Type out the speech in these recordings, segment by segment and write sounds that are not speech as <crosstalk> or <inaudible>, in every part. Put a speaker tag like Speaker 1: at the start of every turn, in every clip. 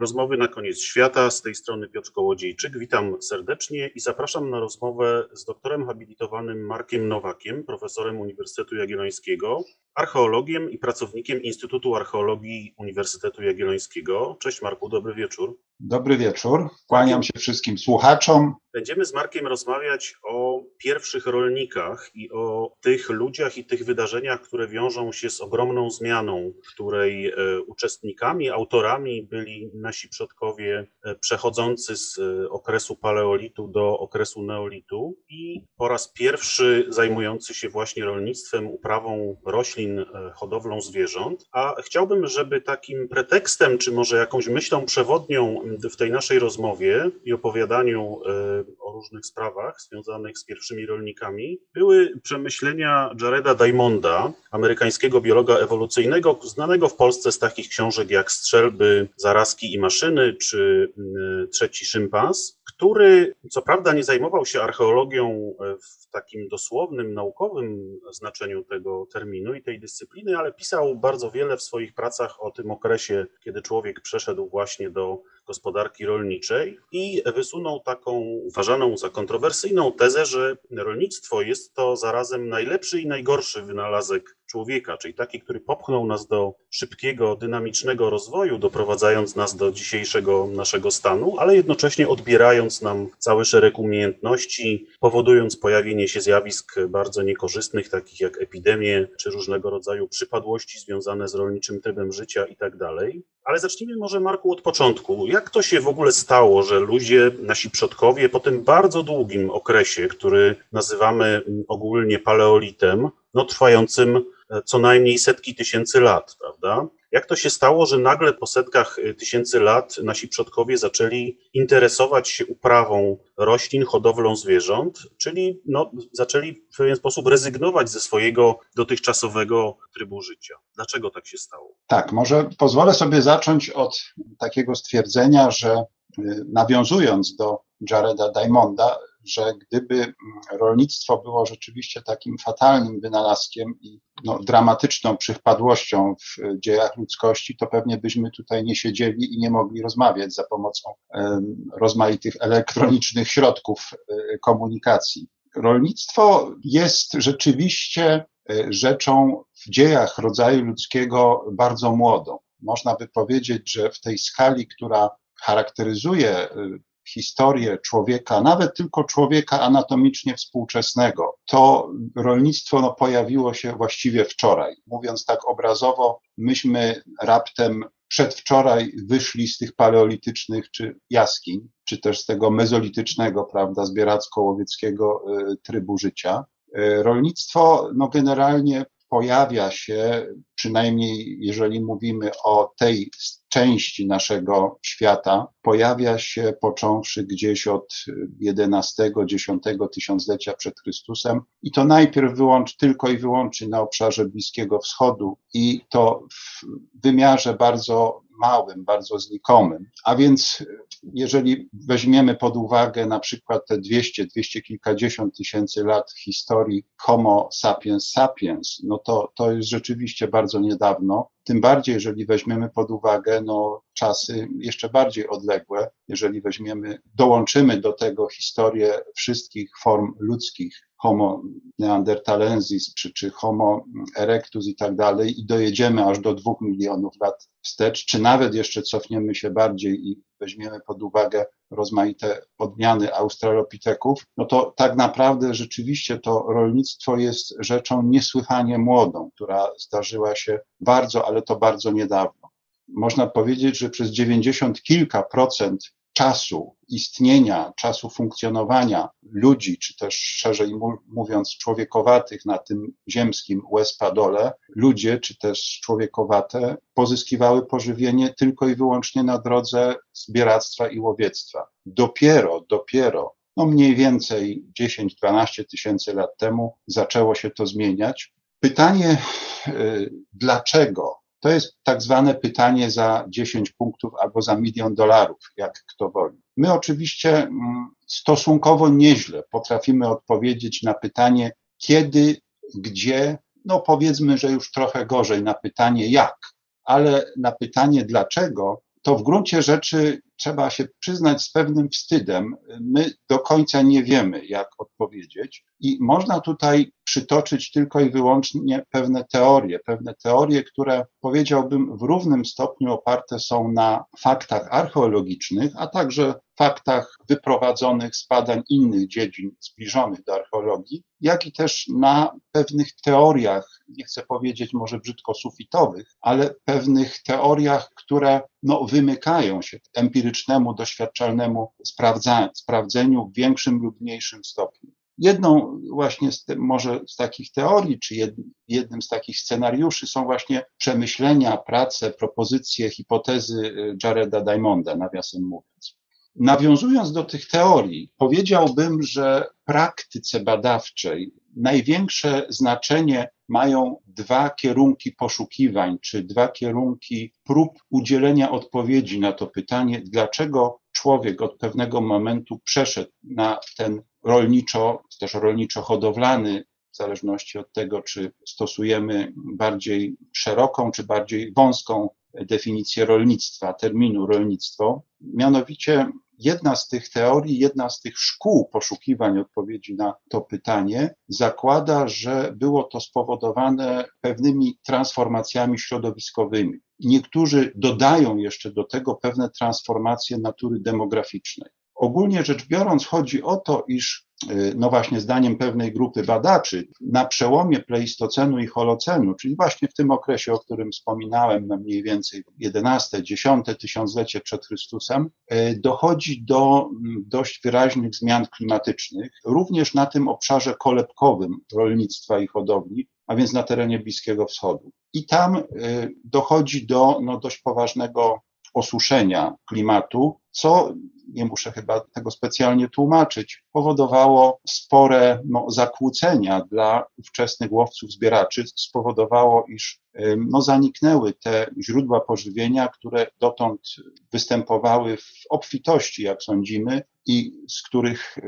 Speaker 1: Rozmowy na koniec świata. Z tej strony Piotr Kołodziejczyk. Witam serdecznie i zapraszam na rozmowę z doktorem habilitowanym Markiem Nowakiem, profesorem Uniwersytetu Jagiellońskiego, archeologiem i pracownikiem Instytutu Archeologii Uniwersytetu Jagiellońskiego. Cześć Marku, dobry wieczór.
Speaker 2: Dobry wieczór. Kłaniam się wszystkim słuchaczom.
Speaker 1: Będziemy z Markiem rozmawiać o pierwszych rolnikach i o tych ludziach i tych wydarzeniach, które wiążą się z ogromną zmianą, której e, uczestnikami, autorami byli nasi przodkowie e, przechodzący z e, okresu paleolitu do okresu neolitu i po raz pierwszy zajmujący się właśnie rolnictwem, uprawą roślin, hodowlą zwierząt. A chciałbym, żeby takim pretekstem, czy może jakąś myślą przewodnią w tej naszej rozmowie i opowiadaniu o różnych sprawach związanych z pierwszymi rolnikami, były przemyślenia Jareda Diamonda, amerykańskiego biologa ewolucyjnego, znanego w Polsce z takich książek jak Strzelby, Zarazki i maszyny, czy mm, Trzeci szympans, który co prawda nie zajmował się archeologią w takim dosłownym, naukowym znaczeniu tego terminu i tej dyscypliny, ale pisał bardzo wiele w swoich pracach o tym okresie, kiedy człowiek przeszedł właśnie do gospodarki rolniczej i wysunął taką uważaną za kontrowersyjną tezę, że rolnictwo jest to zarazem najlepszy i najgorszy wynalazek człowieka, czyli taki, który popchnął nas do szybkiego, dynamicznego rozwoju, doprowadzając nas do dzisiejszego naszego stanu, ale jednocześnie odbierając nam cały szereg umiejętności, powodując pojawienie się zjawisk bardzo niekorzystnych, takich jak epidemie czy różnego rodzaju przypadłości związane z rolniczym trybem życia itd. Tak ale zacznijmy może, Marku, od początku. Jak to się w ogóle stało, że ludzie, nasi przodkowie, po tym bardzo długim okresie, który nazywamy ogólnie paleolitem, no trwającym e, co najmniej setki tysięcy lat, prawda? Jak to się stało, że nagle po setkach e, tysięcy lat nasi przodkowie zaczęli interesować się uprawą roślin, hodowlą zwierząt, czyli no, zaczęli w pewien sposób rezygnować ze swojego dotychczasowego trybu życia? Dlaczego tak się stało?
Speaker 2: Tak, może pozwolę sobie zacząć od takiego stwierdzenia, że e, nawiązując do Jareda Diamonda, że gdyby mm, rolnictwo było rzeczywiście takim fatalnym wynalazkiem i no, dramatyczną przypadłością w dziejach ludzkości, to pewnie byśmy tutaj nie siedzieli i nie mogli rozmawiać za pomocą rozmaitych elektronicznych środków e, komunikacji. Rolnictwo jest rzeczywiście e, rzeczą w dziejach rodzaju ludzkiego bardzo młodą. Można by powiedzieć, że w tej skali, która charakteryzuje e, historię człowieka, nawet tylko człowieka anatomicznie współczesnego, to rolnictwo no, pojawiło się właściwie wczoraj. Mówiąc tak obrazowo, myśmy raptem przedwczoraj wyszli z tych paleolitycznych czy jaskiń, czy też z tego mezolitycznego, prawda, zbieracko-łowieckiego y, trybu życia. Y, rolnictwo, no generalnie pojawia się, przynajmniej jeżeli mówimy o tej części naszego świata, pojawia się począwszy gdzieś od XI-X tysiąclecia przed Chrystusem. I to najpierw wyłącz, tylko i wyłącznie na obszarze Bliskiego Wschodu. I to w wymiarze bardzo małym, bardzo znikomym. A więc jeżeli weźmiemy pod uwagę na przykład te 200, 200 kilkadziesiąt tysięcy lat historii Homo sapiens sapiens, no to to jest rzeczywiście bardzo niedawno. Tym bardziej, jeżeli weźmiemy pod uwagę no, czasy jeszcze bardziej odległe, jeżeli weźmiemy, dołączymy do tego historię wszystkich form ludzkich, Homo neanderthalensis czy, czy Homo erectus i tak dalej, i dojedziemy aż do dwóch milionów lat wstecz, czy nawet jeszcze cofniemy się bardziej i weźmiemy pod uwagę rozmaite odmiany australopiteków, no to tak naprawdę rzeczywiście to rolnictwo jest rzeczą niesłychanie młodą, która zdarzyła się bardzo, ale to bardzo niedawno. Można powiedzieć, że przez dziewięćdziesiąt kilka procent czasu istnienia, czasu funkcjonowania ludzi, czy też szerzej mówiąc człowiekowatych na tym ziemskim łez-padole, ludzie, czy też człowiekowate, pozyskiwały pożywienie tylko i wyłącznie na drodze zbieractwa i łowiectwa. Dopiero, dopiero no mniej więcej 10-12 tysięcy lat temu zaczęło się to zmieniać. Pytanie, y, dlaczego to jest tak zwane pytanie za 10 punktów albo za milion dolarów, jak kto woli. My oczywiście mm, stosunkowo nieźle potrafimy odpowiedzieć na pytanie, kiedy, gdzie, no powiedzmy, że już trochę gorzej na pytanie jak, ale na pytanie dlaczego to w gruncie rzeczy trzeba się przyznać z pewnym wstydem. My do końca nie wiemy, jak odpowiedzieć, i można tutaj przytoczyć tylko i wyłącznie pewne teorie, pewne teorie, które powiedziałbym w równym stopniu oparte są na faktach archeologicznych, a także faktach wyprowadzonych z badań innych dziedzin zbliżonych do archeologii, jak i też na pewnych teoriach, nie chcę powiedzieć może brzydko sufitowych, ale pewnych teoriach, które no, wymykają się empirycznemu, doświadczalnemu sprawdzeniu w większym lub mniejszym stopniu. Jedną właśnie z te, może z takich teorii, czy jed, jednym z takich scenariuszy są właśnie przemyślenia, prace, propozycje, hipotezy y, Jareda Diamonda, nawiasem mówiąc. Nawiązując do tych teorii, powiedziałbym, że w praktyce badawczej największe znaczenie mają dwa kierunki poszukiwań, czy dwa kierunki prób udzielenia odpowiedzi na to pytanie, dlaczego człowiek od pewnego momentu przeszedł na ten rolniczo, też rolniczo-hodowlany, w zależności od tego, czy stosujemy bardziej szeroką, czy bardziej wąską definicję rolnictwa, terminu rolnictwo. Mianowicie jedna z tych teorii, jedna z tych szkół poszukiwań odpowiedzi na to pytanie zakłada, że było to spowodowane pewnymi transformacjami środowiskowymi. Niektórzy dodają jeszcze do tego pewne transformacje natury demograficznej. Ogólnie rzecz biorąc, chodzi o to, iż, y, no właśnie, zdaniem pewnej grupy badaczy, na przełomie Pleistocenu i Holocenu, czyli właśnie w tym okresie, o którym wspominałem, no mniej więcej XI, X tysiąclecie przed Chrystusem, y, dochodzi do mm, dość wyraźnych zmian klimatycznych, również na tym obszarze kolebkowym rolnictwa i hodowli, a więc na terenie Bliskiego Wschodu. I tam y, dochodzi do no, dość poważnego osuszenia klimatu, co nie muszę chyba tego specjalnie tłumaczyć, powodowało spore no, zakłócenia dla ówczesnych łowców zbieraczy, spowodowało, iż no, zaniknęły te źródła pożywienia, które dotąd występowały w obfitości, jak sądzimy, i z których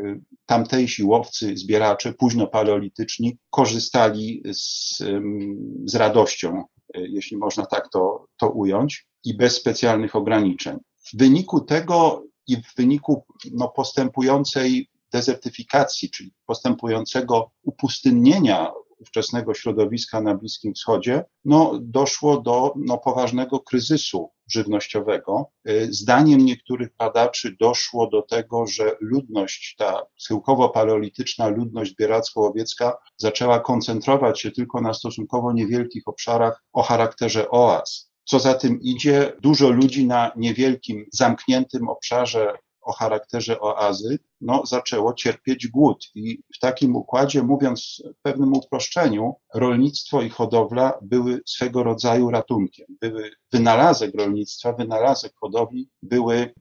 Speaker 2: tamtejsi łowcy, zbieracze, późno paleolityczni, korzystali z, z radością, jeśli można tak to, to ująć, i bez specjalnych ograniczeń. W wyniku tego i w wyniku no, postępującej dezertyfikacji, czyli postępującego upustynnienia ówczesnego środowiska na Bliskim Wschodzie, no, doszło do no, poważnego kryzysu żywnościowego. Y, zdaniem niektórych badaczy doszło do tego, że ludność, ta schyłkowo-paleolityczna ludność zbieracko-łowiecka zaczęła koncentrować się tylko na stosunkowo niewielkich obszarach o charakterze oaz co za tym idzie, dużo ludzi na niewielkim, zamkniętym obszarze o charakterze oazy, no, zaczęło cierpieć głód. I w takim układzie, mówiąc w pewnym uproszczeniu, rolnictwo i hodowla były swego rodzaju ratunkiem. Były wynalazek rolnictwa, wynalazek hodowli były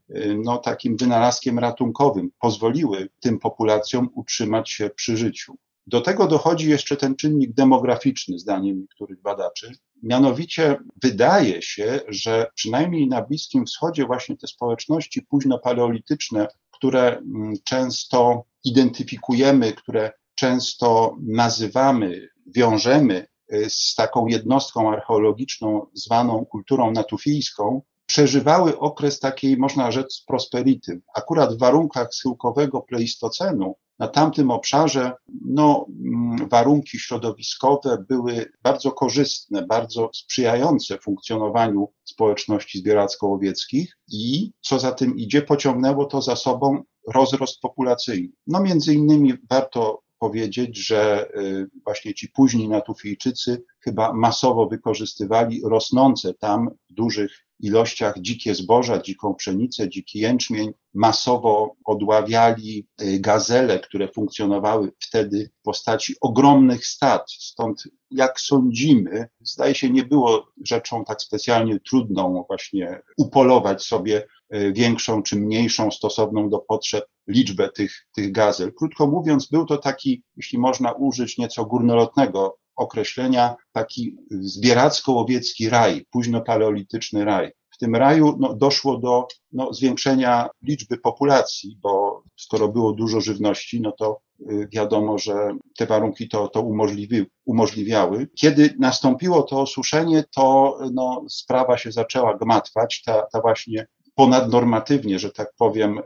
Speaker 2: no, takim wynalazkiem ratunkowym. Pozwoliły tym populacjom utrzymać się przy życiu. Do tego dochodzi jeszcze ten czynnik demograficzny, zdaniem niektórych badaczy. Mianowicie wydaje się, że przynajmniej na Bliskim Wschodzie właśnie te społeczności późno-paleolityczne, które mm, często identyfikujemy, które często nazywamy, wiążemy y, z taką jednostką archeologiczną zwaną kulturą natufijską, przeżywały okres takiej, można rzec, prosperity. Akurat w warunkach schyłkowego pleistocenu na tamtym obszarze no, mm, warunki środowiskowe były bardzo korzystne, bardzo sprzyjające funkcjonowaniu społeczności zbieracko-łowieckich i co za tym idzie, pociągnęło to za sobą rozrost populacyjny. No między innymi warto powiedzieć, że y, właśnie ci późni Natufijczycy chyba masowo wykorzystywali rosnące tam w dużych ilościach dzikie zboża, dziką pszenicę, dziki jęczmień, masowo odławiali y, gazele, które funkcjonowały wtedy w postaci ogromnych stad. Stąd, jak sądzimy, zdaje się, nie było rzeczą tak specjalnie trudną właśnie upolować sobie y, większą czy mniejszą, stosowną do potrzeb liczbę tych, tych gazel. Krótko mówiąc, był to taki, jeśli można użyć nieco górnolotnego określenia, taki zbieracko-łowiecki raj, późno-paleolityczny raj. W tym raju no, doszło do no, zwiększenia liczby populacji, bo skoro było dużo żywności, no to y, wiadomo, że te warunki to, to umożliwi, umożliwiały. Kiedy nastąpiło to osuszenie, to no, sprawa się zaczęła gmatwać. Ta, ta właśnie ponadnormatywnie, że tak powiem,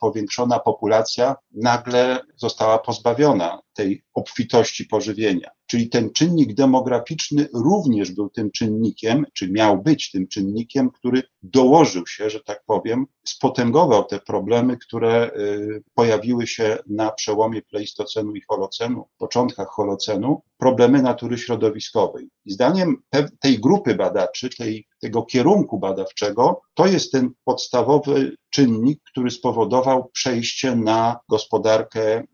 Speaker 2: powiększona populacja nagle została pozbawiona tej obfitości pożywienia. Czyli ten czynnik demograficzny również był tym czynnikiem, czy miał być tym czynnikiem, który dołożył się, że tak powiem, spotęgował te problemy, które y, pojawiły się na przełomie Pleistocenu i Holocenu, początkach Holocenu, problemy natury środowiskowej. I zdaniem tej grupy badaczy, tej, tego kierunku badawczego, to jest ten podstawowy czynnik, który spowodował przejście na gospodarkę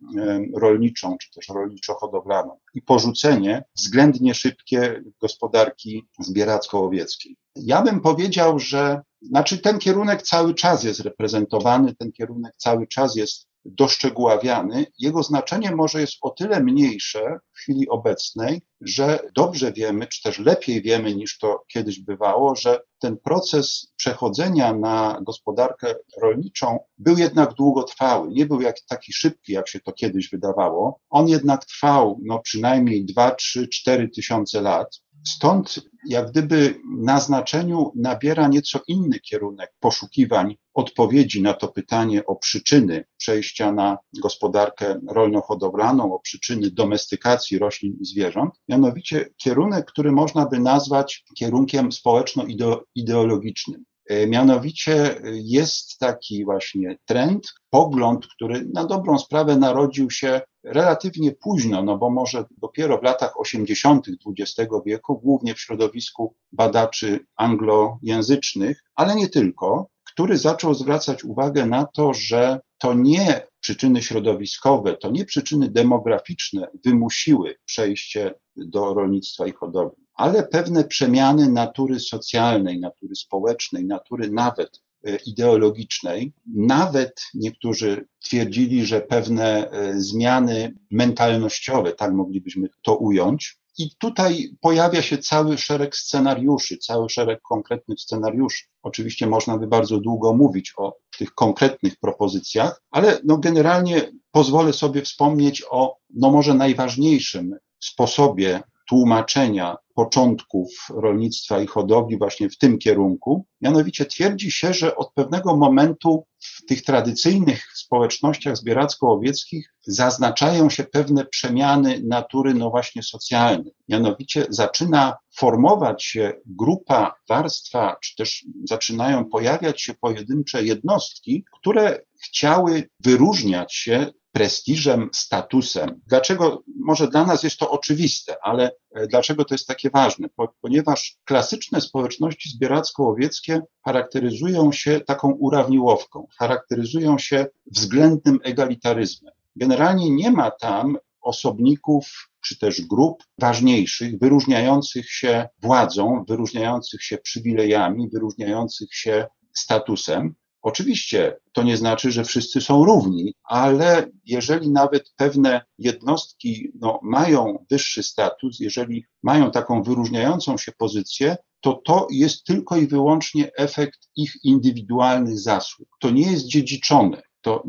Speaker 2: rolniczą, czy też rolniczo-hodowlaną i porzucenie względnie szybkie gospodarki zbieracko-łowieckiej. Ja bym powiedział, że znaczy ten kierunek cały czas jest reprezentowany, ten kierunek cały czas jest doszczegóławiany, jego znaczenie może jest o tyle mniejsze w chwili obecnej, że dobrze wiemy, czy też lepiej wiemy niż to kiedyś bywało, że ten proces przechodzenia na gospodarkę rolniczą był jednak długotrwały. Nie był jak, taki szybki, jak się to kiedyś wydawało. On jednak trwał no, przynajmniej 2, 3, 4 tysiące lat. Stąd jak gdyby na znaczeniu nabiera nieco inny kierunek poszukiwań odpowiedzi na to pytanie o przyczyny przejścia na gospodarkę rolno-hodowlaną, o przyczyny domestykacji roślin i zwierząt, mianowicie kierunek, który można by nazwać kierunkiem społeczno-ideologicznym. E, mianowicie jest taki właśnie trend, pogląd, który na dobrą sprawę narodził się relatywnie późno, no bo może dopiero w latach 80. XX wieku, głównie w środowisku badaczy anglojęzycznych, ale nie tylko, który zaczął zwracać uwagę na to, że to nie przyczyny środowiskowe, to nie przyczyny demograficzne wymusiły przejście do rolnictwa i hodowli, ale pewne przemiany natury socjalnej, natury społecznej, natury nawet e, ideologicznej. Nawet niektórzy twierdzili, że pewne e, zmiany mentalnościowe, tak moglibyśmy to ująć, i tutaj pojawia się cały szereg scenariuszy, cały szereg konkretnych scenariuszy. Oczywiście można by bardzo długo mówić o tych konkretnych propozycjach, ale no generalnie pozwolę sobie wspomnieć o no może najważniejszym sposobie tłumaczenia początków rolnictwa i hodowli właśnie w tym kierunku. Mianowicie twierdzi się, że od pewnego momentu w tych tradycyjnych społecznościach zbieracko-łowieckich zaznaczają się pewne przemiany natury, no właśnie socjalnej. Mianowicie zaczyna formować się grupa, warstwa, czy też zaczynają pojawiać się pojedyncze jednostki, które chciały wyróżniać się prestiżem, statusem. Dlaczego? Może dla nas jest to oczywiste, ale e, dlaczego to jest takie ważne? ponieważ klasyczne społeczności zbieracko-łowieckie charakteryzują się taką urawniłowką, charakteryzują się względnym egalitaryzmem. Generalnie nie ma tam osobników czy też grup ważniejszych, wyróżniających się władzą, wyróżniających się przywilejami, wyróżniających się statusem. Oczywiście to nie znaczy, że wszyscy są równi, ale jeżeli nawet pewne jednostki no, mają wyższy status, jeżeli mają taką wyróżniającą się pozycję, to to jest tylko i wyłącznie efekt ich indywidualnych zasług. To nie jest dziedziczone. To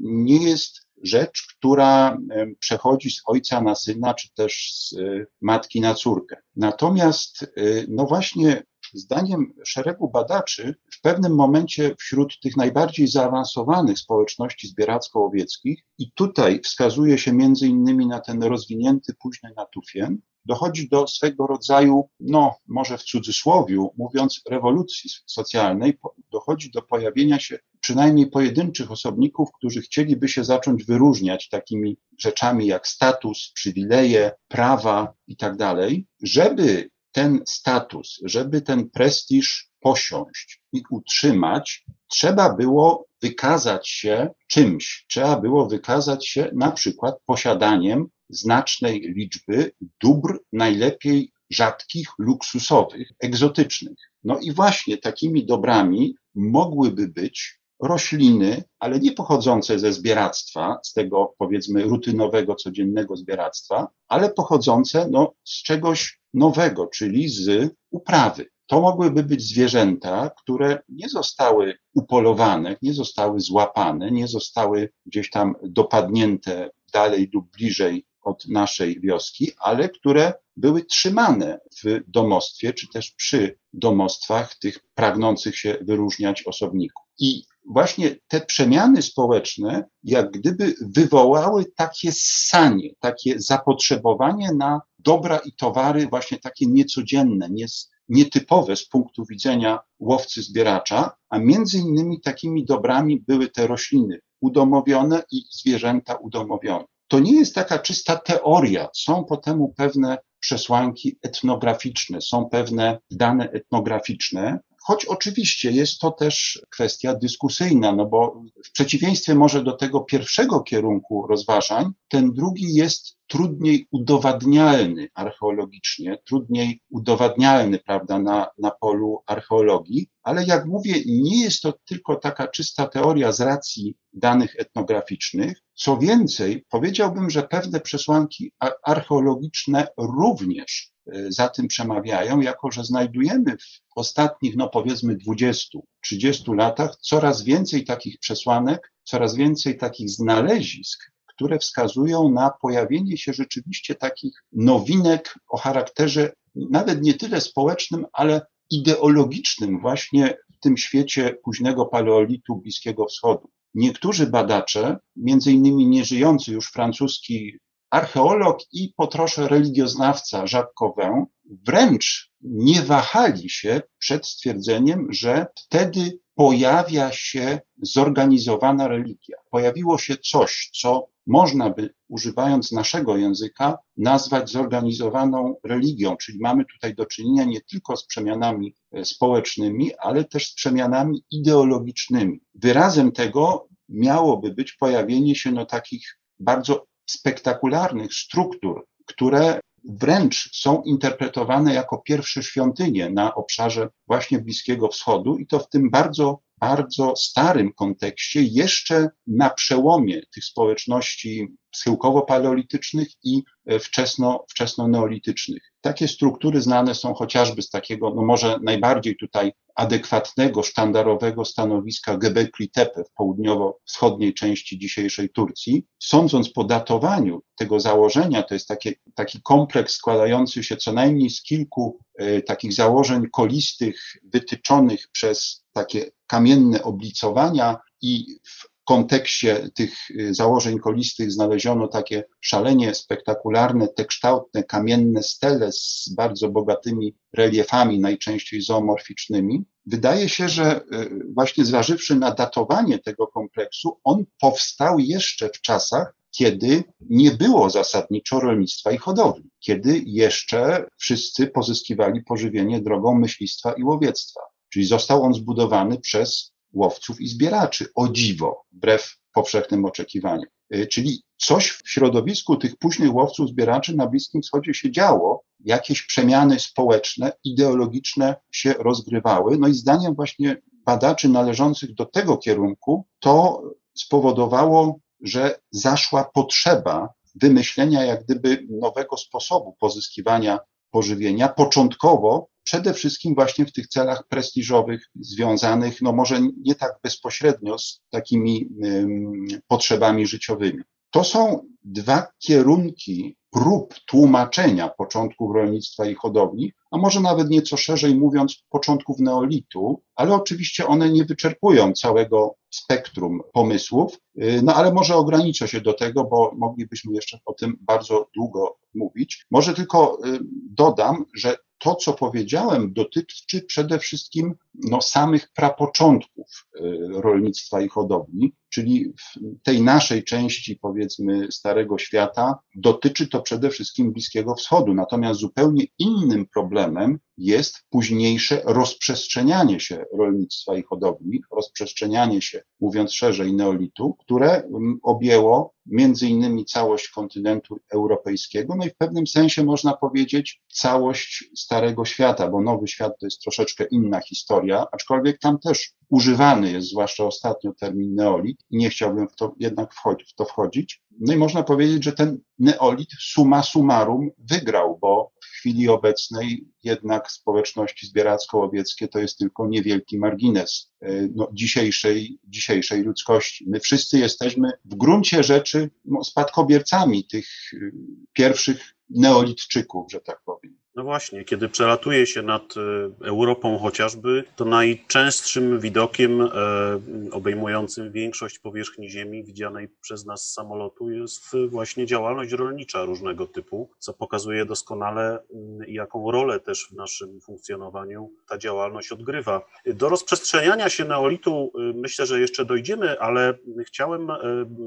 Speaker 2: nie jest rzecz, która przechodzi z ojca na syna, czy też z e, matki na córkę. Natomiast, e, no właśnie, zdaniem szeregu badaczy, pewnym momencie wśród tych najbardziej zaawansowanych społeczności zbieracko-łowieckich, i tutaj wskazuje się między innymi na ten rozwinięty późny natufien, dochodzi do swego rodzaju, no może w cudzysłowiu mówiąc, rewolucji socjalnej, dochodzi do pojawienia się przynajmniej pojedynczych osobników, którzy chcieliby się zacząć wyróżniać takimi rzeczami jak status, przywileje, prawa i tak żeby ten status, żeby ten prestiż posiąść i utrzymać, trzeba było wykazać się czymś. Trzeba było wykazać się na przykład posiadaniem znacznej liczby dóbr, najlepiej rzadkich, luksusowych, egzotycznych. No i właśnie takimi dobrami mogłyby być rośliny, ale nie pochodzące ze zbieractwa, z tego powiedzmy rutynowego, codziennego zbieractwa, ale pochodzące no, z czegoś nowego, czyli z uprawy. To mogłyby być zwierzęta, które nie zostały upolowane, nie zostały złapane, nie zostały gdzieś tam dopadnięte dalej lub bliżej od naszej wioski, ale które były trzymane w domostwie, czy też przy domostwach tych pragnących się wyróżniać osobników. I właśnie te przemiany społeczne, jak gdyby wywołały takie ssanie, takie zapotrzebowanie na dobra i towary, właśnie takie niecodzienne, nietypowe z punktu widzenia łowcy zbieracza, a między innymi takimi dobrami były te rośliny udomowione i zwierzęta udomowione. To nie jest taka czysta teoria, są po temu pewne przesłanki etnograficzne, są pewne dane etnograficzne, choć oczywiście jest to też kwestia dyskusyjna, no bo w przeciwieństwie może do tego pierwszego kierunku rozważań, ten drugi jest trudniej udowadnialny archeologicznie, trudniej udowadnialny, prawda, na, na polu archeologii, ale jak mówię, nie jest to tylko taka czysta teoria z racji danych etnograficznych. Co więcej, powiedziałbym, że pewne przesłanki archeologiczne również za tym przemawiają, jako że znajdujemy w ostatnich, no powiedzmy 20-30 latach coraz więcej takich przesłanek, coraz więcej takich znalezisk, które wskazują na pojawienie się rzeczywiście takich nowinek o charakterze nawet nie tyle społecznym, ale ideologicznym właśnie w tym świecie późnego paleolitu Bliskiego Wschodu. Niektórzy badacze, między innymi nieżyjący już francuski archeolog i po trosze religioznawca Jacques wręcz nie wahali się przed stwierdzeniem, że wtedy pojawia się zorganizowana religia. Pojawiło się coś, co można by, używając naszego języka, nazwać zorganizowaną religią, czyli mamy tutaj do czynienia nie tylko z przemianami e, społecznymi, ale też z przemianami ideologicznymi. Wyrazem tego miałoby być pojawienie się no, takich bardzo spektakularnych struktur, które wręcz są interpretowane jako pierwsze świątynie na obszarze właśnie Bliskiego Wschodu i to w tym bardzo bardzo starym kontekście, jeszcze na przełomie tych społeczności schyłkowo-paleolitycznych i e, wczesno, wczesno-neolitycznych. Takie struktury znane są chociażby z takiego, no może najbardziej tutaj adekwatnego, sztandarowego stanowiska Göbekli Tepe w południowo-wschodniej części dzisiejszej Turcji. Sądząc po datowaniu tego założenia, to jest takie, taki kompleks składający się co najmniej z kilku e, takich założeń kolistych, wytyczonych przez takie kamienne oblicowania i w kontekście tych y, założeń kolistych znaleziono takie szalenie spektakularne, te kształtne, kamienne stele z bardzo bogatymi reliefami, najczęściej zoomorficznymi. Wydaje się, że y, właśnie zważywszy na datowanie tego kompleksu, on powstał jeszcze w czasach, kiedy nie było zasadniczo rolnictwa i hodowli, kiedy jeszcze wszyscy pozyskiwali pożywienie drogą myślistwa i łowiectwa. Czyli został on zbudowany przez łowców i zbieraczy, o dziwo, wbrew powszechnym oczekiwaniom. Y, czyli coś w środowisku tych późnych łowców, zbieraczy na Bliskim Wschodzie się działo, jakieś przemiany społeczne, ideologiczne się rozgrywały. No i zdaniem właśnie badaczy należących do tego kierunku, to spowodowało, że zaszła potrzeba wymyślenia jak gdyby nowego sposobu pozyskiwania pożywienia. Początkowo przede wszystkim właśnie w tych celach prestiżowych, związanych, no może nie tak bezpośrednio z takimi potrzebami życiowymi. To są dwa kierunki prób tłumaczenia początków rolnictwa i hodowli, a może nawet nieco szerzej mówiąc, początków neolitu, ale oczywiście one nie wyczerpują całego spektrum pomysłów, y, no ale może ograniczę się do tego, bo moglibyśmy jeszcze o tym bardzo długo mówić. Może tylko y, dodam, że to, co powiedziałem, dotyczy przede wszystkim no, samych prapoczątków y, rolnictwa i hodowli, czyli tej naszej części, powiedzmy, Starego Świata, dotyczy to przede wszystkim Bliskiego Wschodu. Natomiast zupełnie innym problemem jest późniejsze rozprzestrzenianie się rolnictwa i hodowli, rozprzestrzenianie się, mówiąc szerzej, neolitu, które mm, objęło między innymi całość kontynentu europejskiego, no i w pewnym sensie można powiedzieć całość Starego Świata, bo Nowy Świat to jest troszeczkę inna historia, historia, aczkolwiek tam też używany jest, zwłaszcza ostatnio, termin neolit nie chciałbym w to jednak wchodzi, w to wchodzić. No i można powiedzieć, że ten neolit summa summarum wygrał, bo w chwili obecnej jednak społeczności zbieracko-łowieckie to jest tylko niewielki margines e, no, dzisiejszej, dzisiejszej ludzkości. My wszyscy jesteśmy w gruncie rzeczy no, spadkobiercami tych e, pierwszych neolitczyków, że tak powiem.
Speaker 1: No właśnie, kiedy przelatuje się nad e, Europą chociażby, to najczęstszym widokiem e, obejmującym większość powierzchni Ziemi widzianej przez nas z samolotu jest właśnie działalność rolnicza różnego typu, co pokazuje doskonale, mm, jaką rolę też w naszym funkcjonowaniu ta działalność odgrywa. Do rozprzestrzeniania się neolitu e, myślę, że jeszcze dojdziemy, ale chciałem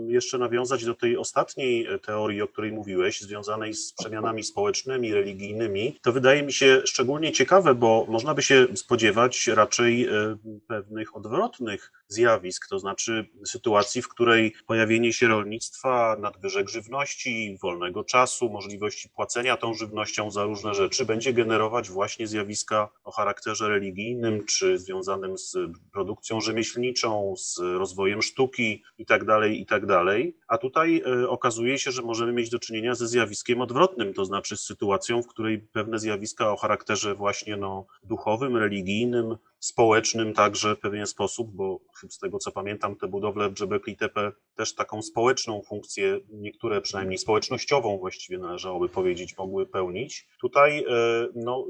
Speaker 1: jeszcze nawiązać do tej ostatniej teorii, o której mówiłeś, związanej z przemianami społecznymi, religijnymi to wydaje mi się szczególnie ciekawe, bo można by się spodziewać raczej e, pewnych odwrotnych zjawisk, to znaczy sytuacji, w której pojawienie się rolnictwa, nadwyżek żywności, wolnego czasu, możliwości płacenia tą żywnością za różne rzeczy będzie generować właśnie zjawiska o charakterze religijnym, czy związanym z produkcją rzemieślniczą, z rozwojem sztuki itd., tak itd. Tak A tutaj e, okazuje się, że możemy mieć do czynienia ze zjawiskiem odwrotnym, to znaczy z sytuacją, w której pewne zjawiska o charakterze właśnie no, duchowym, religijnym, społecznym także w pewien sposób, bo z tego co pamiętam, te budowle w Dżebekli Tepe też taką społeczną funkcję, niektóre przynajmniej społecznościową właściwie należałoby powiedzieć, mogły pełnić. Tutaj e, no,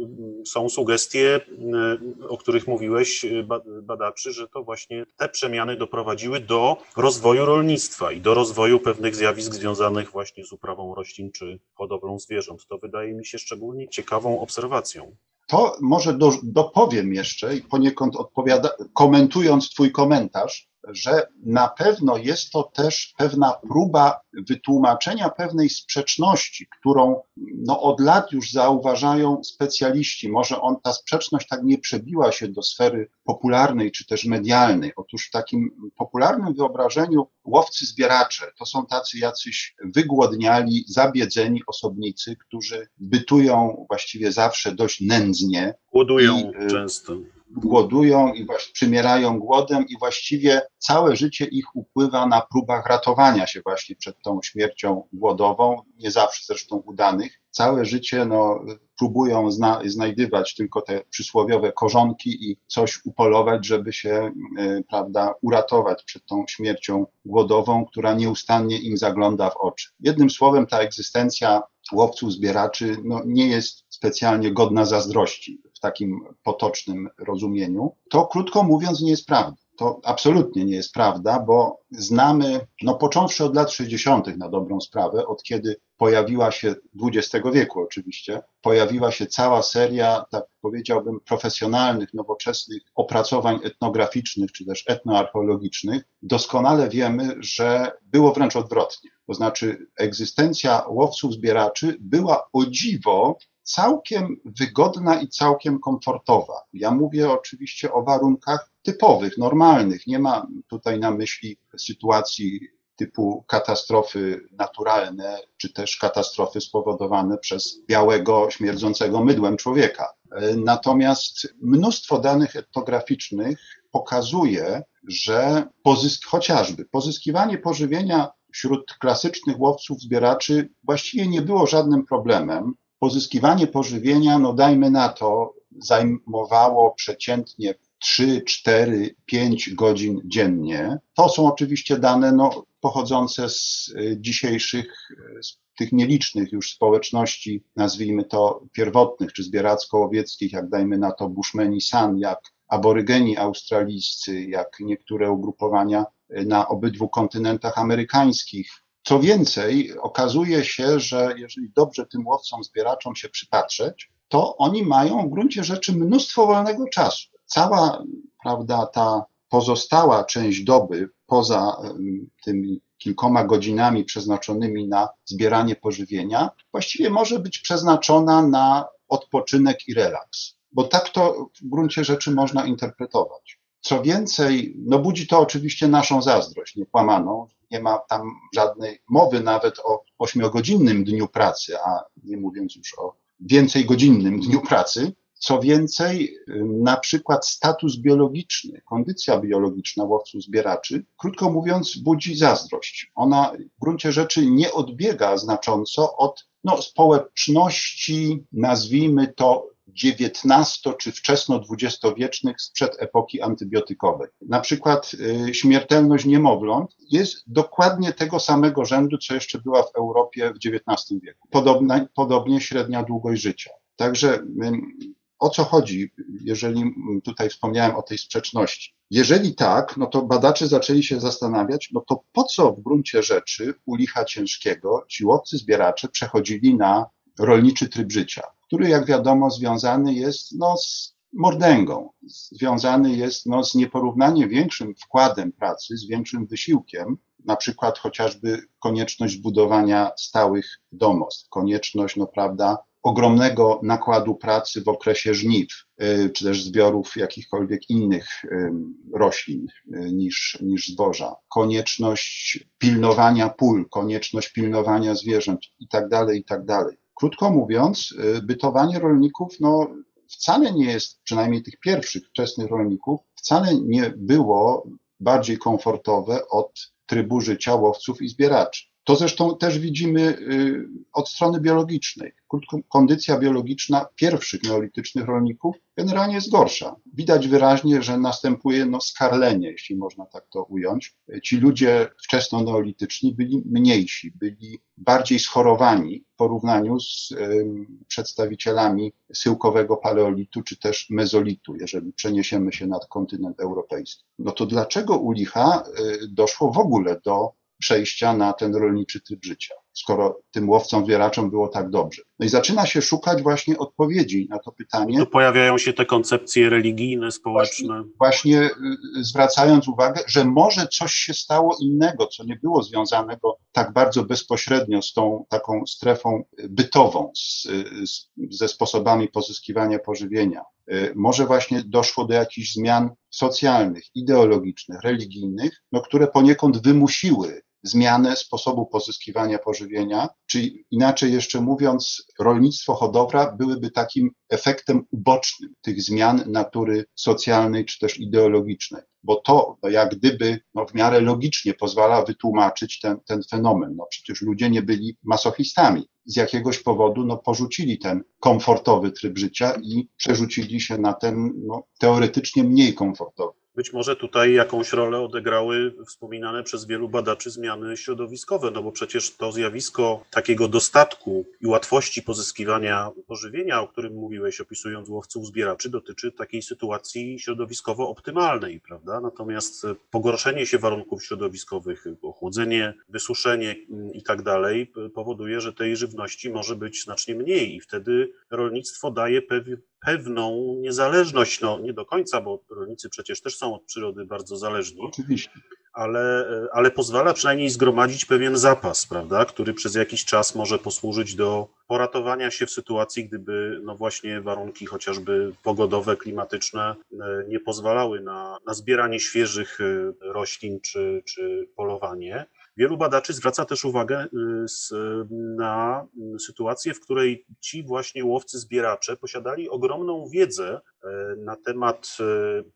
Speaker 1: są sugestie, e, o których mówiłeś, e, badaczy, że to właśnie te przemiany doprowadziły do rozwoju rolnictwa i do rozwoju pewnych zjawisk związanych właśnie z uprawą roślin czy hodowlą zwierząt. To wydaje mi się szczególnie ciekawą obserwacją.
Speaker 2: To może do, dopowiem jeszcze i poniekąd odpowiada, komentując Twój komentarz, że na pewno jest to też pewna próba wytłumaczenia pewnej sprzeczności, którą no, od lat już zauważają specjaliści. Może on, ta sprzeczność tak nie przebiła się do sfery popularnej czy też medialnej. Otóż w takim popularnym wyobrażeniu łowcy zbieracze to są tacy jacyś wygłodniali, zabiedzeni osobnicy, którzy bytują właściwie zawsze dość nędznie.
Speaker 1: Głodują y, często
Speaker 2: głodują i właśnie przymierają głodem i właściwie całe życie ich upływa na próbach ratowania się właśnie przed tą śmiercią głodową, nie zawsze zresztą udanych. Całe życie no, próbują zna znajdywać tylko te przysłowiowe korzonki i coś upolować, żeby się, y, prawda, uratować przed tą śmiercią głodową, która nieustannie im zagląda w oczy. Jednym słowem, ta egzystencja łowców, zbieraczy no, nie jest specjalnie godna zazdrości takim potocznym rozumieniu. To krótko mówiąc nie jest prawda. To absolutnie nie jest prawda, bo znamy, no począwszy od lat 60. na dobrą sprawę, od kiedy pojawiła się XX wieku oczywiście, pojawiła się cała seria, tak powiedziałbym, profesjonalnych, nowoczesnych opracowań etnograficznych czy też etnoarcheologicznych, doskonale wiemy, że było wręcz odwrotnie. To znaczy egzystencja łowców zbieraczy była o dziwo całkiem wygodna i całkiem komfortowa. Ja mówię oczywiście o warunkach typowych, normalnych. Nie ma tutaj na myśli sytuacji typu katastrofy naturalne, czy też katastrofy spowodowane przez białego, śmierdzącego mydłem człowieka. Natomiast mnóstwo danych etnograficznych pokazuje, że pozysk, chociażby pozyskiwanie pożywienia wśród klasycznych łowców zbieraczy właściwie nie było żadnym problemem pozyskiwanie pożywienia, no dajmy na to, zajmowało przeciętnie 3, 4, 5 godzin dziennie. To są oczywiście dane no, pochodzące z y, dzisiejszych, z tych nielicznych już społeczności, nazwijmy to pierwotnych czy zbieracko-łowieckich, jak dajmy na to Bushmeni San, jak aborygeni australijscy, jak niektóre ugrupowania y, na obydwu kontynentach amerykańskich, co więcej, okazuje się, że jeżeli dobrze tym łowcom, zbieraczom się przypatrzeć, to oni mają w gruncie rzeczy mnóstwo wolnego czasu. Cała, prawda, ta pozostała część doby, poza tymi kilkoma godzinami przeznaczonymi na zbieranie pożywienia, właściwie może być przeznaczona na odpoczynek i relaks. Bo tak to w gruncie rzeczy można interpretować. Co więcej, no budzi to oczywiście naszą zazdrość, niekłamaną, nie ma tam żadnej mowy nawet o ośmiogodzinnym dniu pracy, a nie mówiąc już o więcej godzinnym dniu pracy. Co więcej, na przykład status biologiczny, kondycja biologiczna łowców zbieraczy, krótko mówiąc, budzi zazdrość. Ona w gruncie rzeczy nie odbiega znacząco od no, społeczności, nazwijmy to XIX czy wczesno-dwudziestowiecznych sprzed epoki antybiotykowej. Na przykład y, śmiertelność niemowląt jest dokładnie tego samego rzędu, co jeszcze była w Europie w XIX wieku. Podobna, podobnie średnia długość życia. Także o co chodzi, jeżeli tutaj wspomniałem o tej sprzeczności? Jeżeli tak, no to badacze zaczęli się zastanawiać, no to po co w gruncie rzeczy u licha ciężkiego ci łowcy zbieracze przechodzili na rolniczy tryb życia, który jak wiadomo związany jest no, z mordęgą, związany jest no, z nieporównanie większym wkładem pracy, z większym wysiłkiem, na przykład chociażby konieczność budowania stałych domostw, konieczność, no prawda, ogromnego nakładu pracy w okresie żniw, y, czy też zbiorów jakichkolwiek innych roślin y, niż, niż zboża, konieczność pilnowania pól, konieczność pilnowania zwierząt i tak Krótko mówiąc, y, bytowanie rolników no, wcale nie jest, przynajmniej tych pierwszych wczesnych rolników, wcale nie było bardziej komfortowe od trybu życia łowców i zbieraczy. To zresztą też widzimy y, od strony biologicznej. Kondycja biologiczna pierwszych neolitycznych rolników generalnie jest gorsza. Widać wyraźnie, że następuje no, skarlenie, jeśli można tak to ująć. Ci ludzie wczesno-neolityczni byli mniejsi, byli bardziej schorowani w porównaniu z przedstawicielami syłkowego paleolitu czy też mezolitu, jeżeli przeniesiemy się nad kontynent europejski. No to dlaczego u licha y, doszło w ogóle do przejścia na ten rolniczy tryb życia, skoro tym łowcom zbieraczom było tak dobrze. No i zaczyna się szukać właśnie odpowiedzi na to pytanie.
Speaker 1: Tu pojawiają się te koncepcje religijne, społeczne.
Speaker 2: Właśnie, właśnie y, zwracając uwagę, że może coś się stało innego, co nie było związanego tak bardzo bezpośrednio z tą taką strefą bytową, z, z, ze sposobami pozyskiwania pożywienia. Y, może właśnie doszło do jakichś zmian socjalnych, ideologicznych, religijnych, no, które poniekąd wymusiły zmianę sposobu pozyskiwania pożywienia, czyli inaczej jeszcze mówiąc, rolnictwo, hodowla byłyby takim efektem ubocznym tych zmian natury socjalnej czy też ideologicznej, bo to no jak gdyby no, w miarę logicznie pozwala wytłumaczyć ten, ten fenomen. No przecież ludzie nie byli masochistami. Z jakiegoś powodu no, porzucili ten komfortowy tryb życia i przerzucili się na ten no, teoretycznie mniej komfortowy.
Speaker 1: Być może tutaj jakąś rolę odegrały wspominane przez wielu badaczy zmiany środowiskowe, no bo przecież to zjawisko takiego dostatku i łatwości pozyskiwania pożywienia, o którym mówiłeś, opisując łowców zbieraczy, dotyczy takiej sytuacji środowiskowo optymalnej, prawda? Natomiast pogorszenie się warunków środowiskowych, ochłodzenie, wysuszenie i tak dalej powoduje, że tej żywności może być znacznie mniej i wtedy rolnictwo daje pewną niezależność, no nie do końca, bo rolnicy przecież też są od przyrody bardzo zależni.
Speaker 2: Oczywiście.
Speaker 1: Ale, ale pozwala przynajmniej zgromadzić pewien zapas, prawda, który przez jakiś czas może posłużyć do poratowania się w sytuacji, gdyby no właśnie warunki chociażby pogodowe, klimatyczne e, nie pozwalały na, na zbieranie świeżych e, roślin czy, czy polowanie. Wielu badaczy zwraca też uwagę y, na sytuację, w której ci właśnie łowcy zbieracze posiadali ogromną wiedzę E, na temat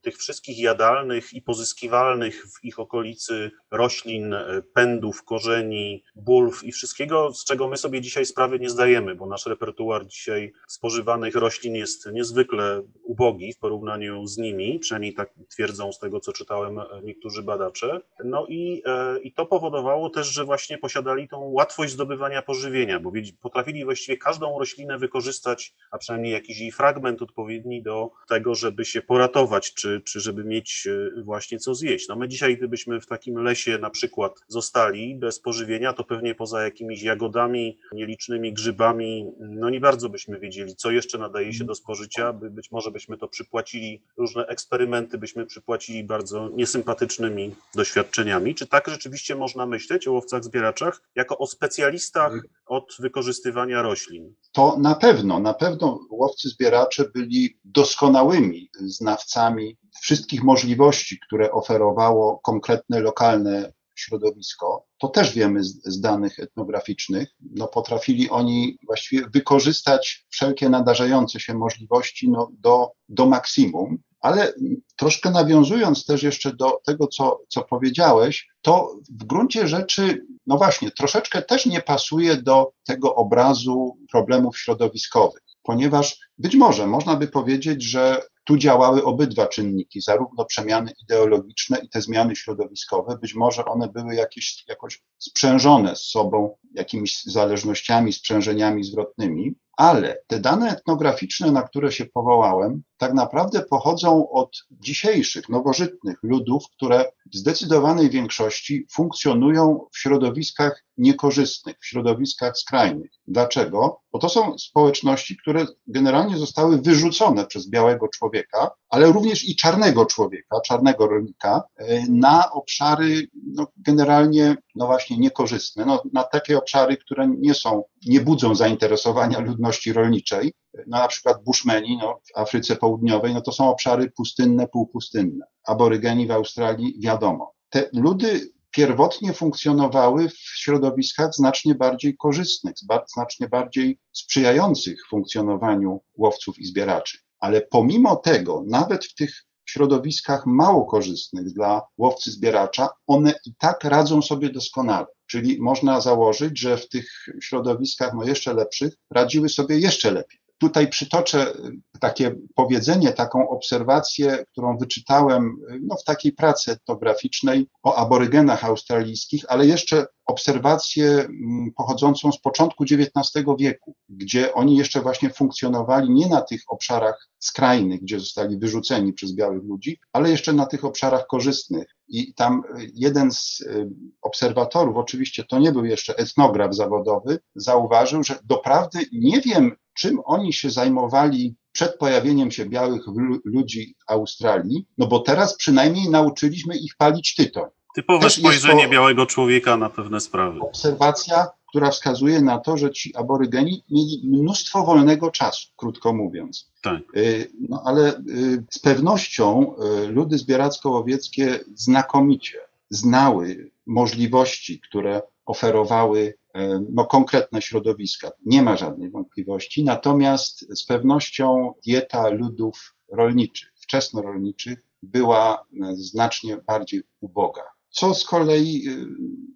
Speaker 1: tych wszystkich jadalnych i pozyskiwalnych w ich okolicy roślin, pędów, korzeni, bulw i wszystkiego, z czego my sobie dzisiaj sprawy nie zdajemy, bo nasz repertuar dzisiaj spożywanych roślin jest niezwykle ubogi w porównaniu z nimi, przynajmniej tak twierdzą z tego, co czytałem niektórzy badacze. No i, i to powodowało też, że właśnie posiadali tą łatwość zdobywania pożywienia, bo potrafili właściwie każdą roślinę wykorzystać, a przynajmniej jakiś jej fragment odpowiedni do tego, żeby się poratować, czy, czy żeby mieć e, właśnie co zjeść. No my dzisiaj, gdybyśmy w takim lesie na przykład zostali bez pożywienia, to pewnie poza jakimiś jagodami, nielicznymi grzybami, no nie bardzo byśmy wiedzieli, co jeszcze nadaje się do spożycia, by, być może byśmy to przypłacili, różne eksperymenty byśmy przypłacili bardzo niesympatycznymi doświadczeniami. Czy tak rzeczywiście można myśleć o łowcach zbieraczach jako o specjalistach od wykorzystywania roślin?
Speaker 2: To na pewno, na pewno łowcy zbieracze byli doskonałymi znawcami wszystkich możliwości, które oferowało konkretne lokalne środowisko, to też wiemy z, z, danych etnograficznych, no potrafili oni właściwie wykorzystać wszelkie nadarzające się możliwości no, do, do maksimum. Ale troszkę nawiązując też jeszcze do tego, co, co powiedziałeś, to w gruncie rzeczy, no właśnie, troszeczkę też nie pasuje do tego obrazu problemów środowiskowych, ponieważ być może można by powiedzieć, że tu działały obydwa czynniki, zarówno przemiany ideologiczne i te zmiany środowiskowe. Być może one były jakieś, jakoś sprzężone z sobą jakimiś zależnościami, sprzężeniami zwrotnymi, ale te dane etnograficzne, na które się powołałem, tak naprawdę pochodzą od dzisiejszych, nowożytnych ludów, które w zdecydowanej większości funkcjonują w środowiskach niekorzystnych, w środowiskach skrajnych. Dlaczego? Bo to są społeczności, które generalnie zostały wyrzucone przez białego człowieka, ale również i czarnego człowieka, czarnego rolnika, e, na obszary no, generalnie, no właśnie, niekorzystne, no, na takie obszary, które nie są, nie budzą zainteresowania ludności rolniczej, no, na przykład Bushmeni no, w Afryce Południowej, no to są obszary pustynne, półpustynne. Aborygeni w Australii, wiadomo. Te ludy pierwotnie funkcjonowały w środowiskach znacznie bardziej korzystnych, znacznie bardziej sprzyjających funkcjonowaniu łowców i zbieraczy. Ale pomimo tego, nawet w tych środowiskach mało korzystnych dla łowcy zbieracza, one i tak radzą sobie doskonale. Czyli można założyć, że w tych środowiskach no jeszcze lepszych radziły sobie jeszcze lepiej. Tutaj przytoczę takie powiedzenie, taką obserwację, którą wyczytałem no, w takiej pracy etnograficznej o aborygenach australijskich, ale jeszcze obserwację mm, pochodzącą z początku XIX wieku, gdzie oni jeszcze właśnie funkcjonowali nie na tych obszarach skrajnych, gdzie zostali wyrzuceni przez białych ludzi, ale jeszcze na tych obszarach korzystnych. I tam jeden z y, obserwatorów, oczywiście to nie był jeszcze etnograf zawodowy, zauważył, że doprawdy nie wiem, czym oni się zajmowali przed pojawieniem się białych ludzi w Australii, no bo teraz przynajmniej nauczyliśmy ich palić tytoń.
Speaker 1: Typowe Też spojrzenie białego człowieka na pewne sprawy.
Speaker 2: Obserwacja, która wskazuje na to, że ci aborygeni mieli mnóstwo wolnego czasu, krótko mówiąc.
Speaker 1: Tak.
Speaker 2: Y, no ale y, z pewnością y, ludy zbieracko-łowieckie znakomicie znały możliwości, które oferowały no, konkretne środowiska. Nie ma żadnej wątpliwości. Natomiast z pewnością dieta ludów rolniczych, wczesnorolniczych, była e, znacznie bardziej uboga. Co z kolei e,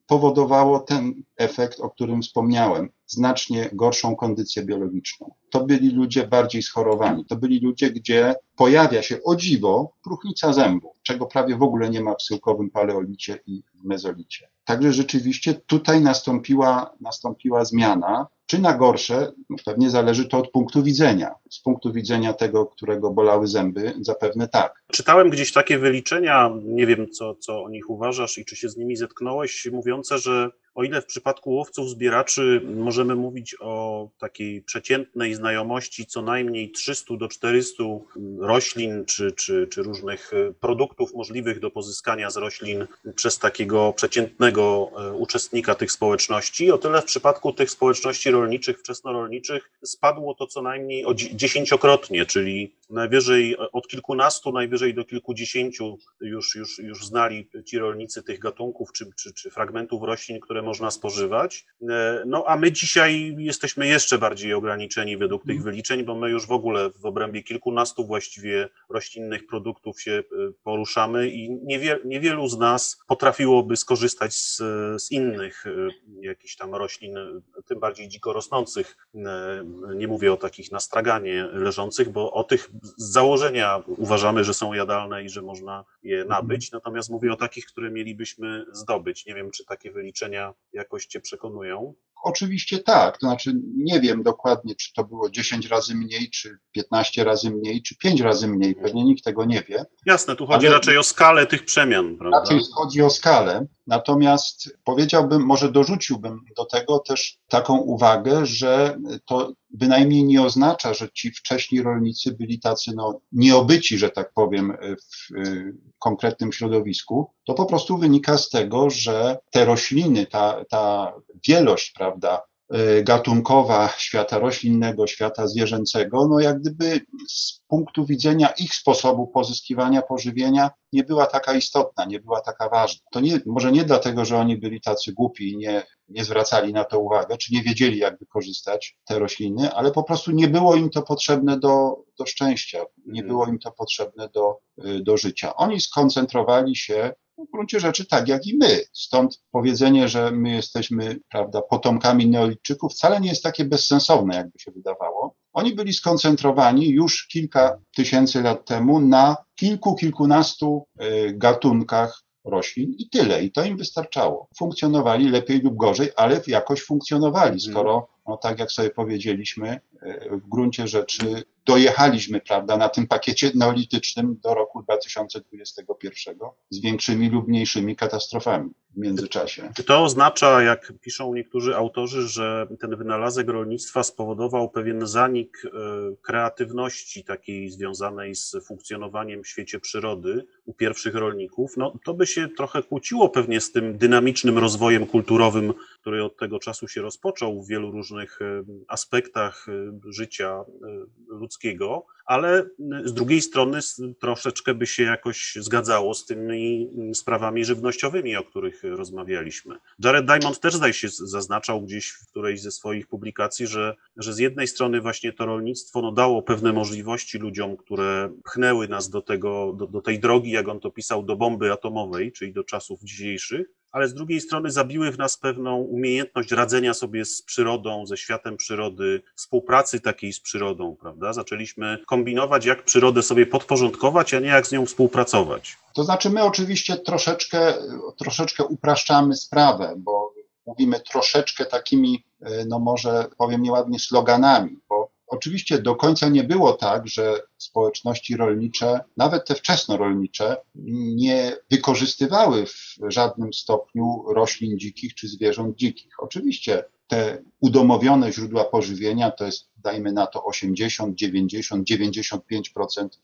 Speaker 2: powodowało ten efekt, o którym wspomniałem, znacznie gorszą kondycję biologiczną. To byli ludzie bardziej schorowani. To byli ludzie, gdzie pojawia się o dziwo próchnica zębu, czego prawie w ogóle nie ma w syłkowym paleolicie i w mezolicie. Także rzeczywiście tutaj nastąpiła, nastąpiła zmiana. Czy na gorsze? No pewnie zależy to od punktu widzenia. Z punktu widzenia tego, którego bolały zęby, zapewne tak.
Speaker 1: Czytałem gdzieś takie wyliczenia, nie wiem co, co o nich uważasz i czy się z nimi zetknąłeś, mówiące, że o ile w przypadku łowców zbieraczy możemy mówić o takiej przeciętnej znajomości co najmniej 300 do 400 roślin czy, czy, czy różnych produktów możliwych do pozyskania z roślin przez takiego przeciętnego e, uczestnika tych społeczności, o tyle w przypadku tych społeczności rolniczych, wczesnorolniczych spadło to co najmniej o dziesięciokrotnie, czyli najwyżej od kilkunastu, najwyżej do kilkudziesięciu już, już, już znali ci rolnicy tych gatunków czy, czy, czy fragmentów roślin, które można spożywać. E, no a my dzisiaj jesteśmy jeszcze bardziej ograniczeni według tych mhm. wyliczeń, bo my już w ogóle w obrębie kilkunastu właściwie roślinnych produktów się e, poruszamy i niewie, niewielu z nas potrafiłoby skorzystać z, z innych e, jakichś tam roślin, tym bardziej dziko rosnących. Nie mówię o takich na straganie leżących, bo o tych z założenia uważamy, że są jadalne i że można je mhm. nabyć, natomiast mówię o takich, które mielibyśmy zdobyć. Nie wiem, czy takie wyliczenia jakoś Cię przekonują?
Speaker 2: Oczywiście tak, to znaczy nie wiem dokładnie, czy to było 10 razy mniej, czy 15 razy mniej, czy 5 razy mniej, pewnie nikt tego nie wie.
Speaker 1: Jasne, tu chodzi raczej o skalę tych przemian, prawda?
Speaker 2: Raczej chodzi o skalę, natomiast powiedziałbym, może dorzuciłbym do tego też taką uwagę, że to bynajmniej nie oznacza, że ci wcześni rolnicy byli tacy no, nieobyci, że tak powiem, w konkretnym środowisku, to po prostu wynika z tego, że te rośliny, ta, ta wielość, prawda, gatunkowa świata roślinnego, świata zwierzęcego, no jak gdyby z punktu widzenia ich sposobu pozyskiwania pożywienia nie była taka istotna, nie była taka ważna. To nie, może nie dlatego, że oni byli tacy głupi i nie, nie zwracali na to uwagę, czy nie wiedzieli, jak wykorzystać te rośliny, ale po prostu nie było im to potrzebne do, do szczęścia, nie
Speaker 1: Mhm.
Speaker 2: było im to potrzebne do, y, do życia. Oni skoncentrowali się w gruncie rzeczy tak jak i my. Stąd powiedzenie, że my jesteśmy, prawda, potomkami neolitczyków, wcale nie jest takie bezsensowne, jakby się wydawało. Oni byli skoncentrowani już kilka tysięcy lat temu na kilku, kilkunastu y, gatunkach roślin i tyle. I to im wystarczało. Funkcjonowali lepiej lub gorzej, ale jakoś funkcjonowali, skoro, no, tak jak sobie powiedzieliśmy, y, w gruncie rzeczy dojechaliśmy, prawda, na tym pakiecie neolitycznym do roku 2021 z większymi lub mniejszymi katastrofami w międzyczasie.
Speaker 1: Czy to oznacza, jak piszą niektórzy autorzy, że ten wynalazek rolnictwa spowodował pewien zanik e, kreatywności takiej związanej z funkcjonowaniem w świecie przyrody u pierwszych rolników? No to by się trochę kłóciło pewnie z tym dynamicznym rozwojem kulturowym, który od tego czasu się rozpoczął w wielu różnych e, aspektach e, życia ludzkiego, ale z drugiej strony troszeczkę by się jakoś zgadzało z tymi mm, sprawami żywnościowymi, o których rozmawialiśmy. Jared Diamond też zdaje się zaznaczał gdzieś w którejś ze swoich publikacji, że, że z jednej strony właśnie to rolnictwo no, dało pewne możliwości ludziom, które pchnęły nas do, tego, do, do tej drogi, jak on to pisał, do bomby atomowej, czyli do czasów dzisiejszych, ale z drugiej strony zabiły w nas pewną umiejętność radzenia sobie z przyrodą, ze światem przyrody, współpracy takiej z przyrodą, prawda? Zaczęliśmy kombinować, jak przyrodę sobie podporządkować, a nie jak z nią współpracować.
Speaker 2: To znaczy, my oczywiście troszeczkę, troszeczkę upraszczamy sprawę, bo mówimy troszeczkę takimi, e, no może powiem nieładnie, sloganami, bo oczywiście do końca nie było tak, że społeczności rolnicze, nawet te wczesnorolnicze, nie wykorzystywały w żadnym stopniu roślin dzikich czy zwierząt dzikich. Oczywiście te udomowione źródła pożywienia to jest, dajmy na to 80, 90, 95%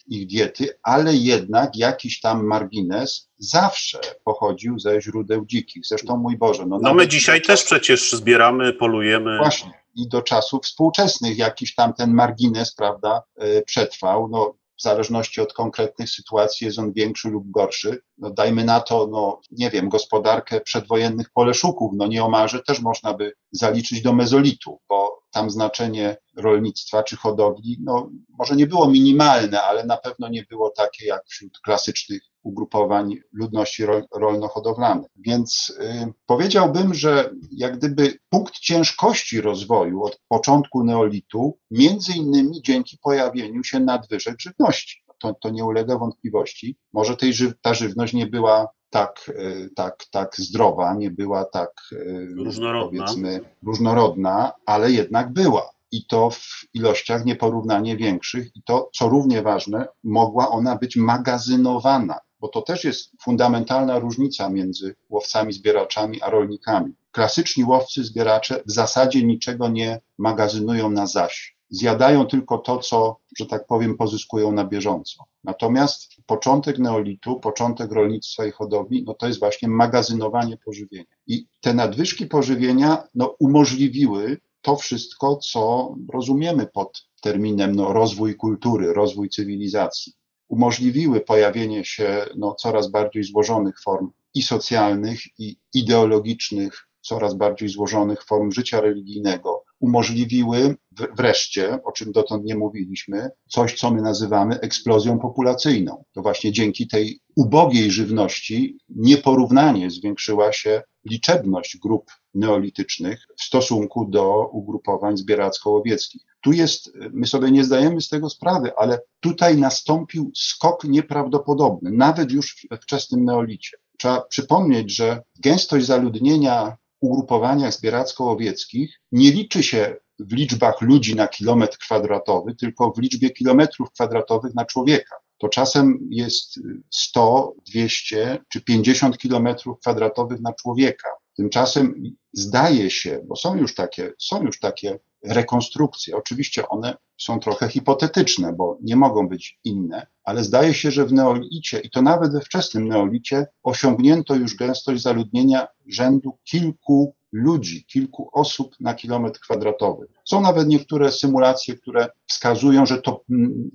Speaker 2: ich diety, ale jednak jakiś tam margines zawsze pochodził ze źródeł dzikich. Zresztą mój Boże, no,
Speaker 1: No my dzisiaj też przecież zbieramy, polujemy.
Speaker 2: Właśnie. I do czasów współczesnych jakiś tam ten margines, prawda, e, przetrwał. No, w zależności od konkretnych sytuacji jest on większy lub gorszy. No, dajmy na to, no, nie wiem, gospodarkę przedwojennych poleszuków, no nieomalże też można by zaliczyć do mezolitu, bo tam znaczenie rolnictwa czy hodowli, no, może nie było minimalne, ale na pewno nie było takie jak wśród klasycznych ugrupowań ludności rol, rolno-hodowlanej. Więc y, powiedziałbym, że jak gdyby punkt ciężkości rozwoju od początku neolitu, między innymi dzięki pojawieniu się nadwyżek żywności. To, to nie ulega wątpliwości. Może tej, ży- ta żywność nie była tak, y, tak, tak zdrowa, nie była tak, y,
Speaker 1: Różnorodna.
Speaker 2: powiedzmy, różnorodna, ale jednak była. I to w ilościach nieporównanie większych, i to, co równie ważne, mogła ona być magazynowana, bo to też jest fundamentalna różnica między łowcami, zbieraczami a rolnikami. Klasyczni łowcy, zbieracze w zasadzie niczego nie magazynują na zaś. Zjadają tylko to, co, że tak powiem, pozyskują na bieżąco. Natomiast początek neolitu, początek rolnictwa i hodowli, no to jest właśnie magazynowanie pożywienia. I te nadwyżki pożywienia no, umożliwiły to wszystko, co rozumiemy pod terminem no, rozwój kultury, rozwój cywilizacji. Umożliwiły pojawienie się no, coraz bardziej złożonych form i socjalnych, i ideologicznych, coraz bardziej złożonych form życia religijnego. Umożliwiły wreszcie, o czym dotąd nie mówiliśmy, coś, co my nazywamy eksplozją populacyjną. To właśnie dzięki tej ubogiej żywności nieporównanie zwiększyła się liczebność grup neolitycznych w stosunku do ugrupowań zbieracko-łowieckich. Tu jest, my sobie nie zdajemy z tego sprawy, ale tutaj nastąpił skok nieprawdopodobny, nawet już we wczesnym neolicie. Trzeba przypomnieć, że gęstość zaludnienia w ugrupowaniach zbieracko-łowieckich nie liczy się w liczbach ludzi na kilometr kwadratowy, tylko w liczbie kilometrów kwadratowych na człowieka. To czasem jest 100, 200 czy 50 kilometrów kwadratowych na człowieka. Tymczasem zdaje się, bo są już takie, są już takie rekonstrukcje, oczywiście one są trochę hipotetyczne, bo nie mogą być inne, ale zdaje się, że w neolicie, i to nawet we wczesnym neolicie, osiągnięto już gęstość zaludnienia rzędu kilku ludzi, kilku osób na kilometr kwadratowy. Są nawet niektóre symulacje, które wskazują, że to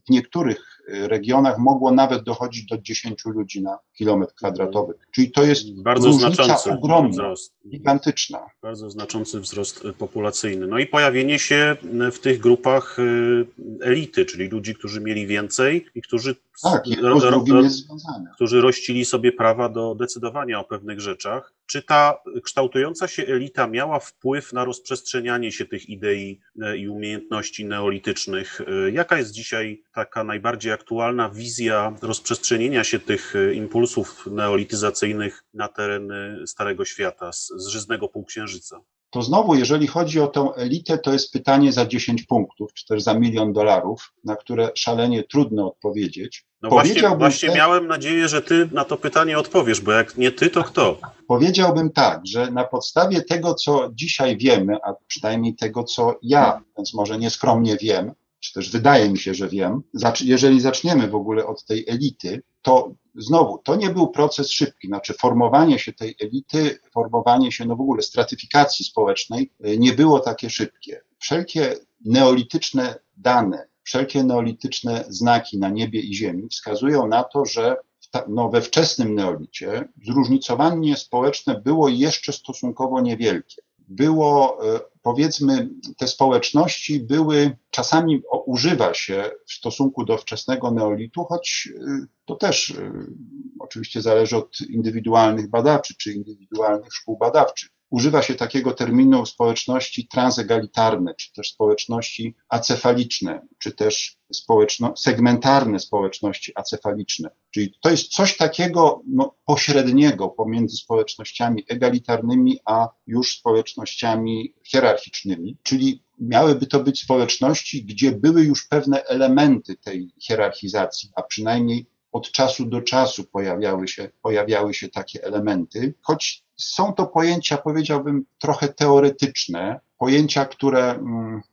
Speaker 2: w niektórych regionach mogło nawet dochodzić do 10 ludzi na kilometr kwadratowy. Czyli to jest
Speaker 1: bardzo znaczący
Speaker 2: ogromna,
Speaker 1: wzrost.
Speaker 2: gigantyczna.
Speaker 1: Bardzo znaczący wzrost populacyjny. No i pojawienie się w tych grupach elity, czyli ludzi, którzy mieli więcej i którzy,
Speaker 2: Tak, drugim jest związane.
Speaker 1: którzy rościli sobie prawa do decydowania o pewnych rzeczach. Czy ta kształtująca się elita miała wpływ na rozprzestrzenianie się tych idei i umiejętności neolitycznych? Jaka jest dzisiaj taka najbardziej aktualna wizja rozprzestrzenienia się tych impulsów neolityzacyjnych na tereny Starego Świata, z, z żyznego półksiężyca?
Speaker 2: To znowu, jeżeli chodzi o tę elitę, to jest pytanie za 10 punktów, czy też za milion dolarów, na które szalenie trudno odpowiedzieć.
Speaker 1: No właśnie, właśnie te... miałem nadzieję, że ty na to pytanie odpowiesz, bo jak nie ty, to kto?
Speaker 2: Powiedziałbym tak, że na podstawie tego, co dzisiaj wiemy, a przynajmniej tego, co ja, więc może nieskromnie wiem, czy też wydaje mi się, że wiem, jeżeli zaczniemy w ogóle od tej elity, to znowu, to nie był proces szybki, znaczy formowanie się tej elity, formowanie się no w ogóle stratyfikacji społecznej nie było takie szybkie. Wszelkie neolityczne dane, wszelkie neolityczne znaki na niebie i ziemi wskazują na to, że no, we wczesnym neolicie zróżnicowanie społeczne było jeszcze stosunkowo niewielkie. Było, powiedzmy, te społeczności były, czasami używa się w stosunku do wczesnego neolitu, choć to też oczywiście zależy od indywidualnych badaczy czy indywidualnych szkół badawczych. Używa się takiego terminu społeczności transegalitarne, czy też społeczności acefaliczne, czy też społeczno, segmentarne społeczności acefaliczne. Czyli to jest coś takiego no, pośredniego pomiędzy społecznościami egalitarnymi, a już społecznościami hierarchicznymi, czyli miałyby to być społeczności, gdzie były już pewne elementy tej hierarchizacji, a przynajmniej od czasu do czasu pojawiały się, pojawiały się takie elementy, choć są to pojęcia, powiedziałbym, trochę teoretyczne, pojęcia, które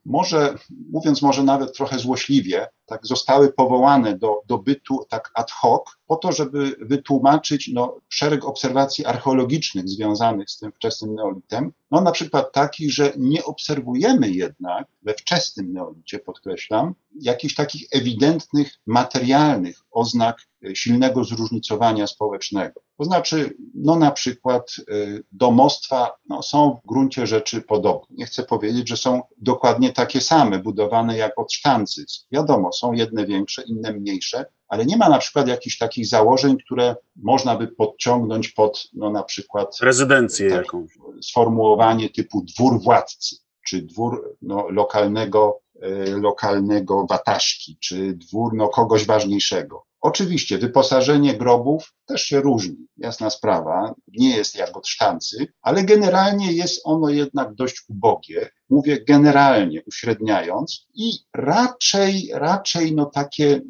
Speaker 2: może, mówiąc może nawet trochę złośliwie, tak zostały powołane do, do bytu tak ad hoc, po to, żeby wytłumaczyć no, szereg obserwacji archeologicznych związanych z tym wczesnym neolitem. No na przykład takich, że nie obserwujemy jednak we wczesnym neolicie, podkreślam, jakichś takich ewidentnych, materialnych oznak silnego zróżnicowania społecznego. To znaczy, no na przykład y, domostwa no, są w gruncie rzeczy podobne. Nie chcę powiedzieć, że są dokładnie takie same, budowane jak od sztancy. Wiadomo, są jedne większe, inne mniejsze, ale nie ma na przykład jakichś takich założeń, które można by podciągnąć pod no, na przykład
Speaker 1: rezydencję tak, jakąś.
Speaker 2: Sformułowanie typu dwór władcy, czy dwór no, lokalnego, y, lokalnego wataszki, czy dwór no, kogoś ważniejszego. Oczywiście wyposażenie grobów też się różni, jasna sprawa, nie jest jak od sztancy, ale generalnie jest ono jednak dość ubogie. Mówię generalnie, uśredniając i raczej, raczej no takie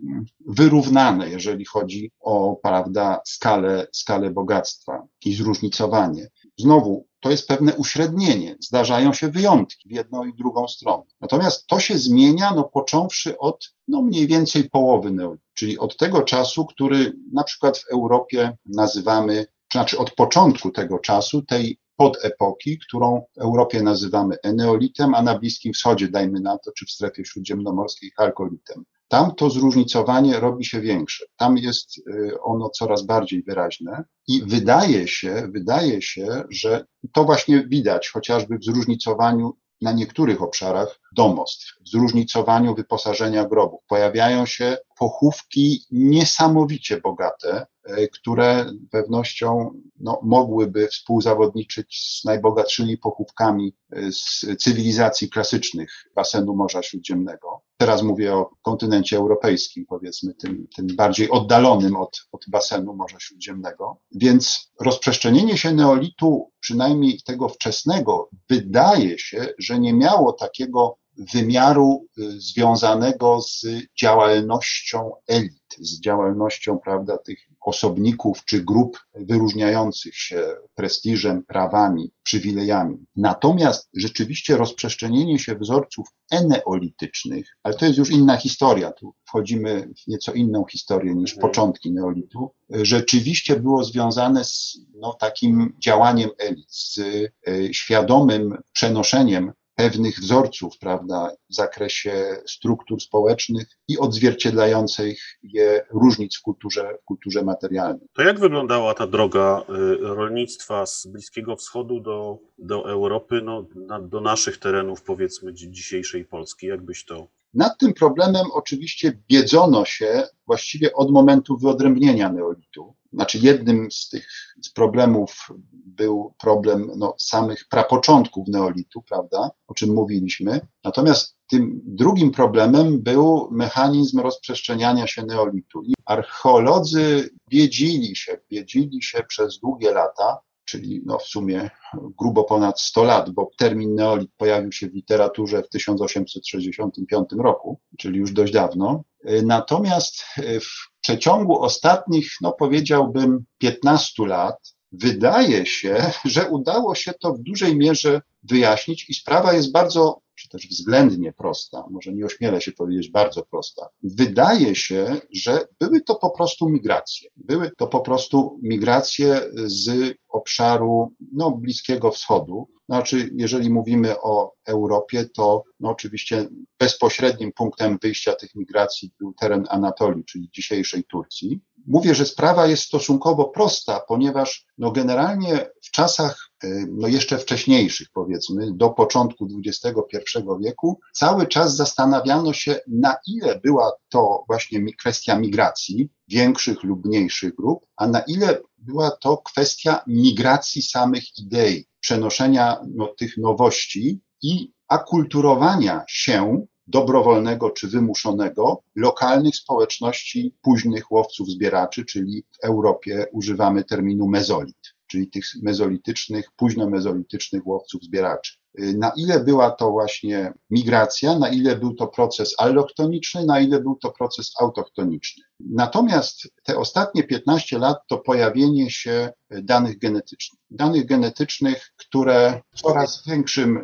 Speaker 2: wyrównane, jeżeli chodzi o, prawda, skalę, skalę bogactwa i zróżnicowanie. Znowu, to jest pewne uśrednienie. Zdarzają się wyjątki w jedną i drugą stronę. Natomiast to się zmienia, no, począwszy od no, mniej więcej połowy neolitu, czyli od tego czasu, który na przykład w Europie nazywamy, znaczy od początku tego czasu, tej podepoki, którą w Europie nazywamy eneolitem, a na Bliskim Wschodzie, dajmy na to, czy w strefie śródziemnomorskiej halkolitem. Tam to zróżnicowanie robi się większe. Tam jest y, ono coraz bardziej wyraźne i wydaje się, wydaje się, że to właśnie widać chociażby w zróżnicowaniu na niektórych obszarach domostw, w zróżnicowaniu wyposażenia grobów. Pojawiają się pochówki niesamowicie bogate, e, które pewnością no, mogłyby współzawodniczyć z najbogatszymi pochówkami e, z cywilizacji klasycznych basenu Morza Śródziemnego. Teraz mówię o kontynencie europejskim, powiedzmy, tym, tym bardziej oddalonym od, od basenu Morza Śródziemnego. Więc rozprzestrzenienie się neolitu, przynajmniej tego wczesnego, wydaje się, że nie miało takiego wymiaru y, związanego z działalnością elit, z działalnością, prawda, tych osobników czy grup wyróżniających się prestiżem, prawami, przywilejami. Natomiast rzeczywiście rozprzestrzenienie się wzorców eneolitycznych, ale to jest już inna historia, tu wchodzimy w nieco inną historię niż
Speaker 1: Mhm.
Speaker 2: początki neolitu, rzeczywiście było związane z no, takim działaniem elit, z y, świadomym przenoszeniem pewnych wzorców, prawda, w zakresie struktur społecznych i odzwierciedlających je różnic w kulturze, w kulturze materialnej.
Speaker 1: To jak wyglądała ta droga y, rolnictwa z Bliskiego Wschodu do, do Europy, no, na, do naszych terenów, powiedzmy, dzi- dzisiejszej Polski? Jakbyś to.
Speaker 2: Nad tym problemem oczywiście biedzono się właściwie od momentu wyodrębnienia neolitu. Znaczy jednym z tych problemów był problem no, samych prapoczątków neolitu, prawda, o czym mówiliśmy. Natomiast tym drugim problemem był mechanizm rozprzestrzeniania się neolitu. I archeolodzy biedzili się, biedzili się przez długie lata, czyli no w sumie grubo ponad 100 lat, bo termin neolit pojawił się w literaturze w 1865 roku, czyli już dość dawno. Natomiast w przeciągu ostatnich, no powiedziałbym, 15 lat, wydaje się, że udało się to w dużej mierze wyjaśnić i sprawa jest bardzo, czy też względnie prosta, może nie ośmielę się powiedzieć bardzo prosta. Wydaje się, że były to po prostu migracje. Były to po prostu migracje z obszaru no, Bliskiego Wschodu. Znaczy, jeżeli mówimy o Europie, to no, oczywiście bezpośrednim punktem wyjścia tych migracji był teren Anatolii, czyli dzisiejszej Turcji. Mówię, że sprawa jest stosunkowo prosta, ponieważ no, generalnie w czasach no, jeszcze wcześniejszych, powiedzmy, do początku XXI wieku, cały czas zastanawiano się, na ile była to właśnie kwestia migracji większych lub mniejszych grup, a na ile była to kwestia migracji samych idei, przenoszenia no, tych nowości i akulturowania się dobrowolnego czy wymuszonego lokalnych społeczności późnych łowców zbieraczy, czyli w Europie używamy terminu mezolit, czyli tych mezolitycznych, późnomezolitycznych łowców zbieraczy. Na ile była to właśnie migracja, na ile był to proces alloktoniczny, na ile był to proces autochtoniczny. Natomiast te ostatnie 15 lat to pojawienie się danych genetycznych. Danych genetycznych, które w coraz większym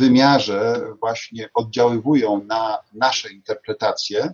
Speaker 2: wymiarze właśnie oddziaływują na nasze interpretacje.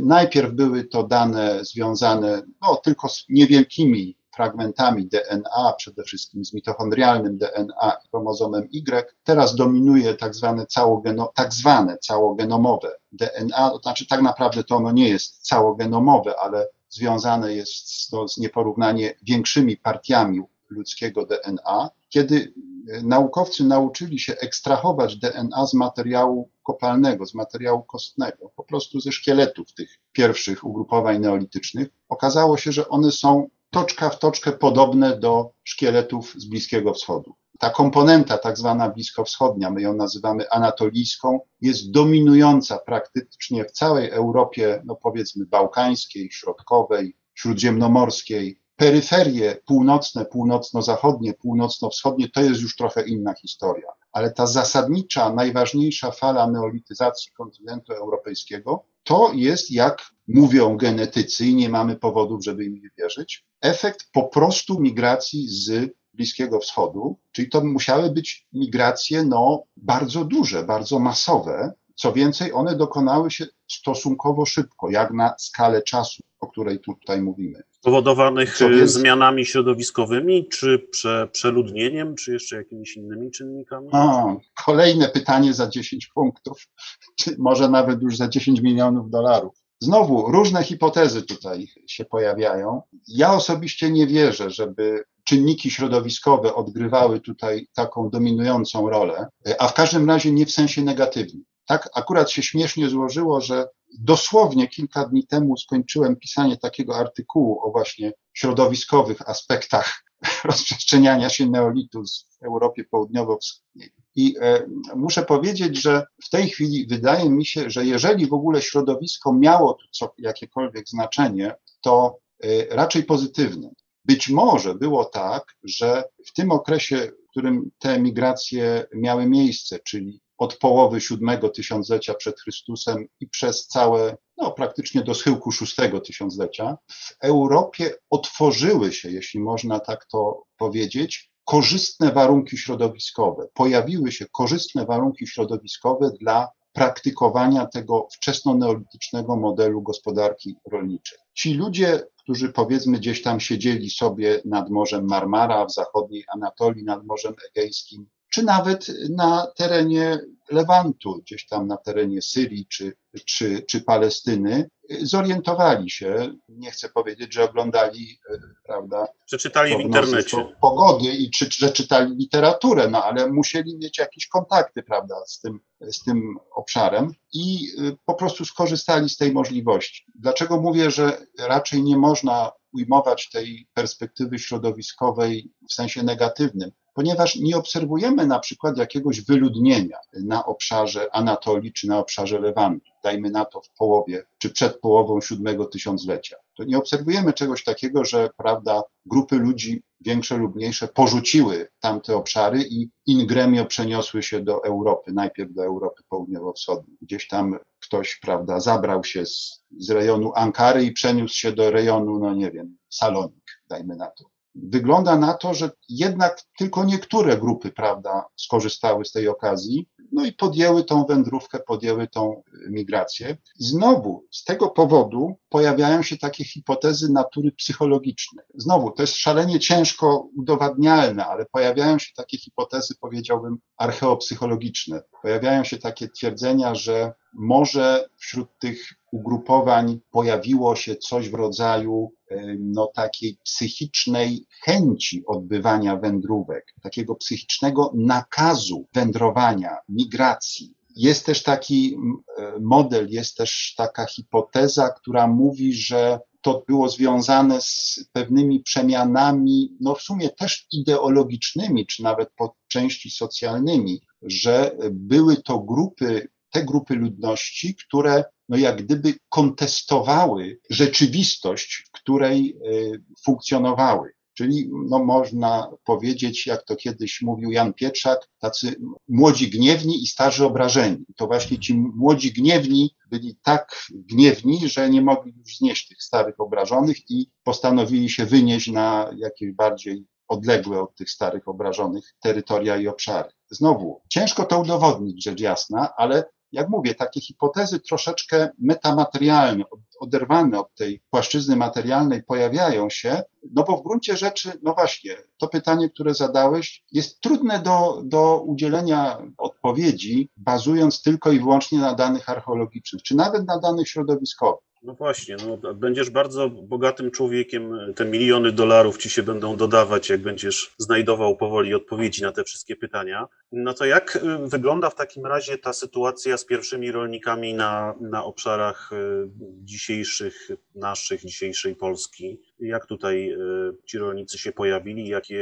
Speaker 2: Najpierw były to dane związane no, tylko z niewielkimi fragmentami DNA, przede wszystkim z mitochondrialnym DNA i chromozomem Y. Teraz dominuje tak zwane, całogeno, tak zwane całogenomowe DNA, to znaczy tak naprawdę to ono nie jest całogenomowe, ale związane jest no, z nieporównanie większymi partiami ludzkiego DNA. Kiedy naukowcy nauczyli się ekstrahować DNA z materiału kopalnego, z materiału kostnego, po prostu ze szkieletów tych pierwszych ugrupowań neolitycznych, okazało się, że one są toczka w toczkę podobne do szkieletów z Bliskiego Wschodu. Ta komponenta, tak zwana bliskowschodnia, my ją nazywamy anatolijską, jest dominująca praktycznie w całej Europie, no powiedzmy bałkańskiej, środkowej, śródziemnomorskiej. Peryferie północne, północno-zachodnie, północno-wschodnie to jest już trochę inna historia. Ale ta zasadnicza, najważniejsza fala neolityzacji kontynentu europejskiego to jest, jak mówią genetycy, i nie mamy powodów, żeby im nie wierzyć, efekt po prostu migracji z Bliskiego Wschodu, czyli to musiały być migracje no, bardzo duże, bardzo masowe. Co więcej, one dokonały się stosunkowo szybko, jak na skalę czasu, o której tutaj mówimy.
Speaker 1: Spowodowanych
Speaker 2: Co więc-
Speaker 1: zmianami środowiskowymi, czy prze, przeludnieniem, czy jeszcze jakimiś innymi czynnikami?
Speaker 2: O, kolejne pytanie za 10 punktów, <laughs> czy może nawet już za 10 milionów dolarów. Znowu różne hipotezy tutaj się pojawiają. Ja osobiście nie wierzę, żeby czynniki środowiskowe odgrywały tutaj taką dominującą rolę, a w każdym razie nie w sensie negatywnym. Tak akurat się śmiesznie złożyło, że dosłownie kilka dni temu skończyłem pisanie takiego artykułu o właśnie środowiskowych aspektach <laughs> rozprzestrzeniania się neolitu w Europie Południowo-Wschodniej. I e, muszę powiedzieć, że w tej chwili wydaje mi się, że jeżeli w ogóle środowisko miało tu co, jakiekolwiek znaczenie, to e, raczej pozytywne. Być może było tak, że w tym okresie, w którym te migracje miały miejsce, czyli od połowy siódmego tysiąclecia przed Chrystusem i przez całe, no praktycznie do schyłku szóstego tysiąclecia, w Europie otworzyły się, jeśli można tak to powiedzieć, korzystne warunki środowiskowe. Pojawiły się korzystne warunki środowiskowe dla praktykowania tego wczesnoneolitycznego modelu gospodarki rolniczej. Ci ludzie, którzy powiedzmy gdzieś tam siedzieli sobie nad Morzem Marmara, w zachodniej Anatolii, nad Morzem Egejskim, czy nawet na terenie Lewantu, gdzieś tam na terenie Syrii czy, czy, czy Palestyny, zorientowali się, nie chcę powiedzieć, że oglądali, prawda,
Speaker 1: przeczytali w internecie
Speaker 2: pogody i czy, że czytali literaturę, no ale musieli mieć jakieś kontakty, prawda, z tym, z tym obszarem i po prostu skorzystali z tej możliwości. Dlaczego mówię, że raczej nie można ujmować tej perspektywy środowiskowej w sensie negatywnym? Ponieważ nie obserwujemy na przykład jakiegoś wyludnienia na obszarze Anatolii czy na obszarze Lewantu, dajmy na to w połowie czy przed połową siódmego tysiąclecia. To nie obserwujemy czegoś takiego, że prawda, grupy ludzi większe lub mniejsze porzuciły tamte obszary i in gremio przeniosły się do Europy, najpierw do Europy Południowo-Wschodniej. Gdzieś tam ktoś, prawda, zabrał się z, z rejonu Ankary i przeniósł się do rejonu, no nie wiem, Salonik, dajmy na to wygląda na to, że jednak tylko niektóre grupy, prawda, skorzystały z tej okazji, no i podjęły tą wędrówkę, podjęły tą migrację. Znowu z tego powodu pojawiają się takie hipotezy natury psychologicznej. Znowu, to jest szalenie ciężko udowadnialne, ale pojawiają się takie hipotezy, powiedziałbym, archeopsychologiczne. Pojawiają się takie twierdzenia, że może wśród tych ugrupowań pojawiło się coś w rodzaju no, takiej psychicznej chęci odbywania wędrówek, takiego psychicznego nakazu wędrowania, migracji. Jest też taki model, jest też taka hipoteza, która mówi, że to było związane z pewnymi przemianami, no w sumie też ideologicznymi, czy nawet po części socjalnymi, że były to grupy te grupy ludności, które no jak gdyby kontestowały rzeczywistość, w której y, funkcjonowały. Czyli no, można powiedzieć, jak to kiedyś mówił Jan Pietrzak, tacy młodzi gniewni i starzy obrażeni. To właśnie ci młodzi gniewni byli tak gniewni, że nie mogli już znieść tych starych obrażonych i postanowili się wynieść na jakieś bardziej odległe od tych starych obrażonych terytoria i obszary. Znowu, ciężko to udowodnić, rzecz jasna, ale jak mówię, takie hipotezy troszeczkę metamaterialne, oderwane od tej płaszczyzny materialnej pojawiają się, no bo w gruncie rzeczy, no właśnie, to pytanie, które zadałeś, jest trudne do, do udzielenia odpowiedzi, bazując tylko i wyłącznie na danych archeologicznych, czy nawet na danych środowiskowych.
Speaker 1: No właśnie, no, będziesz bardzo bogatym człowiekiem, te miliony dolarów ci się będą dodawać, jak będziesz znajdował powoli odpowiedzi na te wszystkie pytania. No to jak y, wygląda w takim razie ta sytuacja z pierwszymi rolnikami na, na obszarach y, dzisiejszych, naszych, dzisiejszej Polski? Jak tutaj y, ci rolnicy się pojawili? Jakie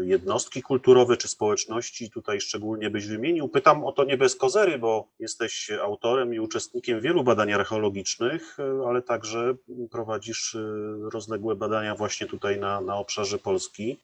Speaker 1: jednostki kulturowe czy społeczności tutaj szczególnie byś wymienił? Pytam o to nie bez kozery, bo jesteś autorem i uczestnikiem wielu badań archeologicznych, ale także prowadzisz rozległe badania właśnie tutaj na, na obszarze Polski,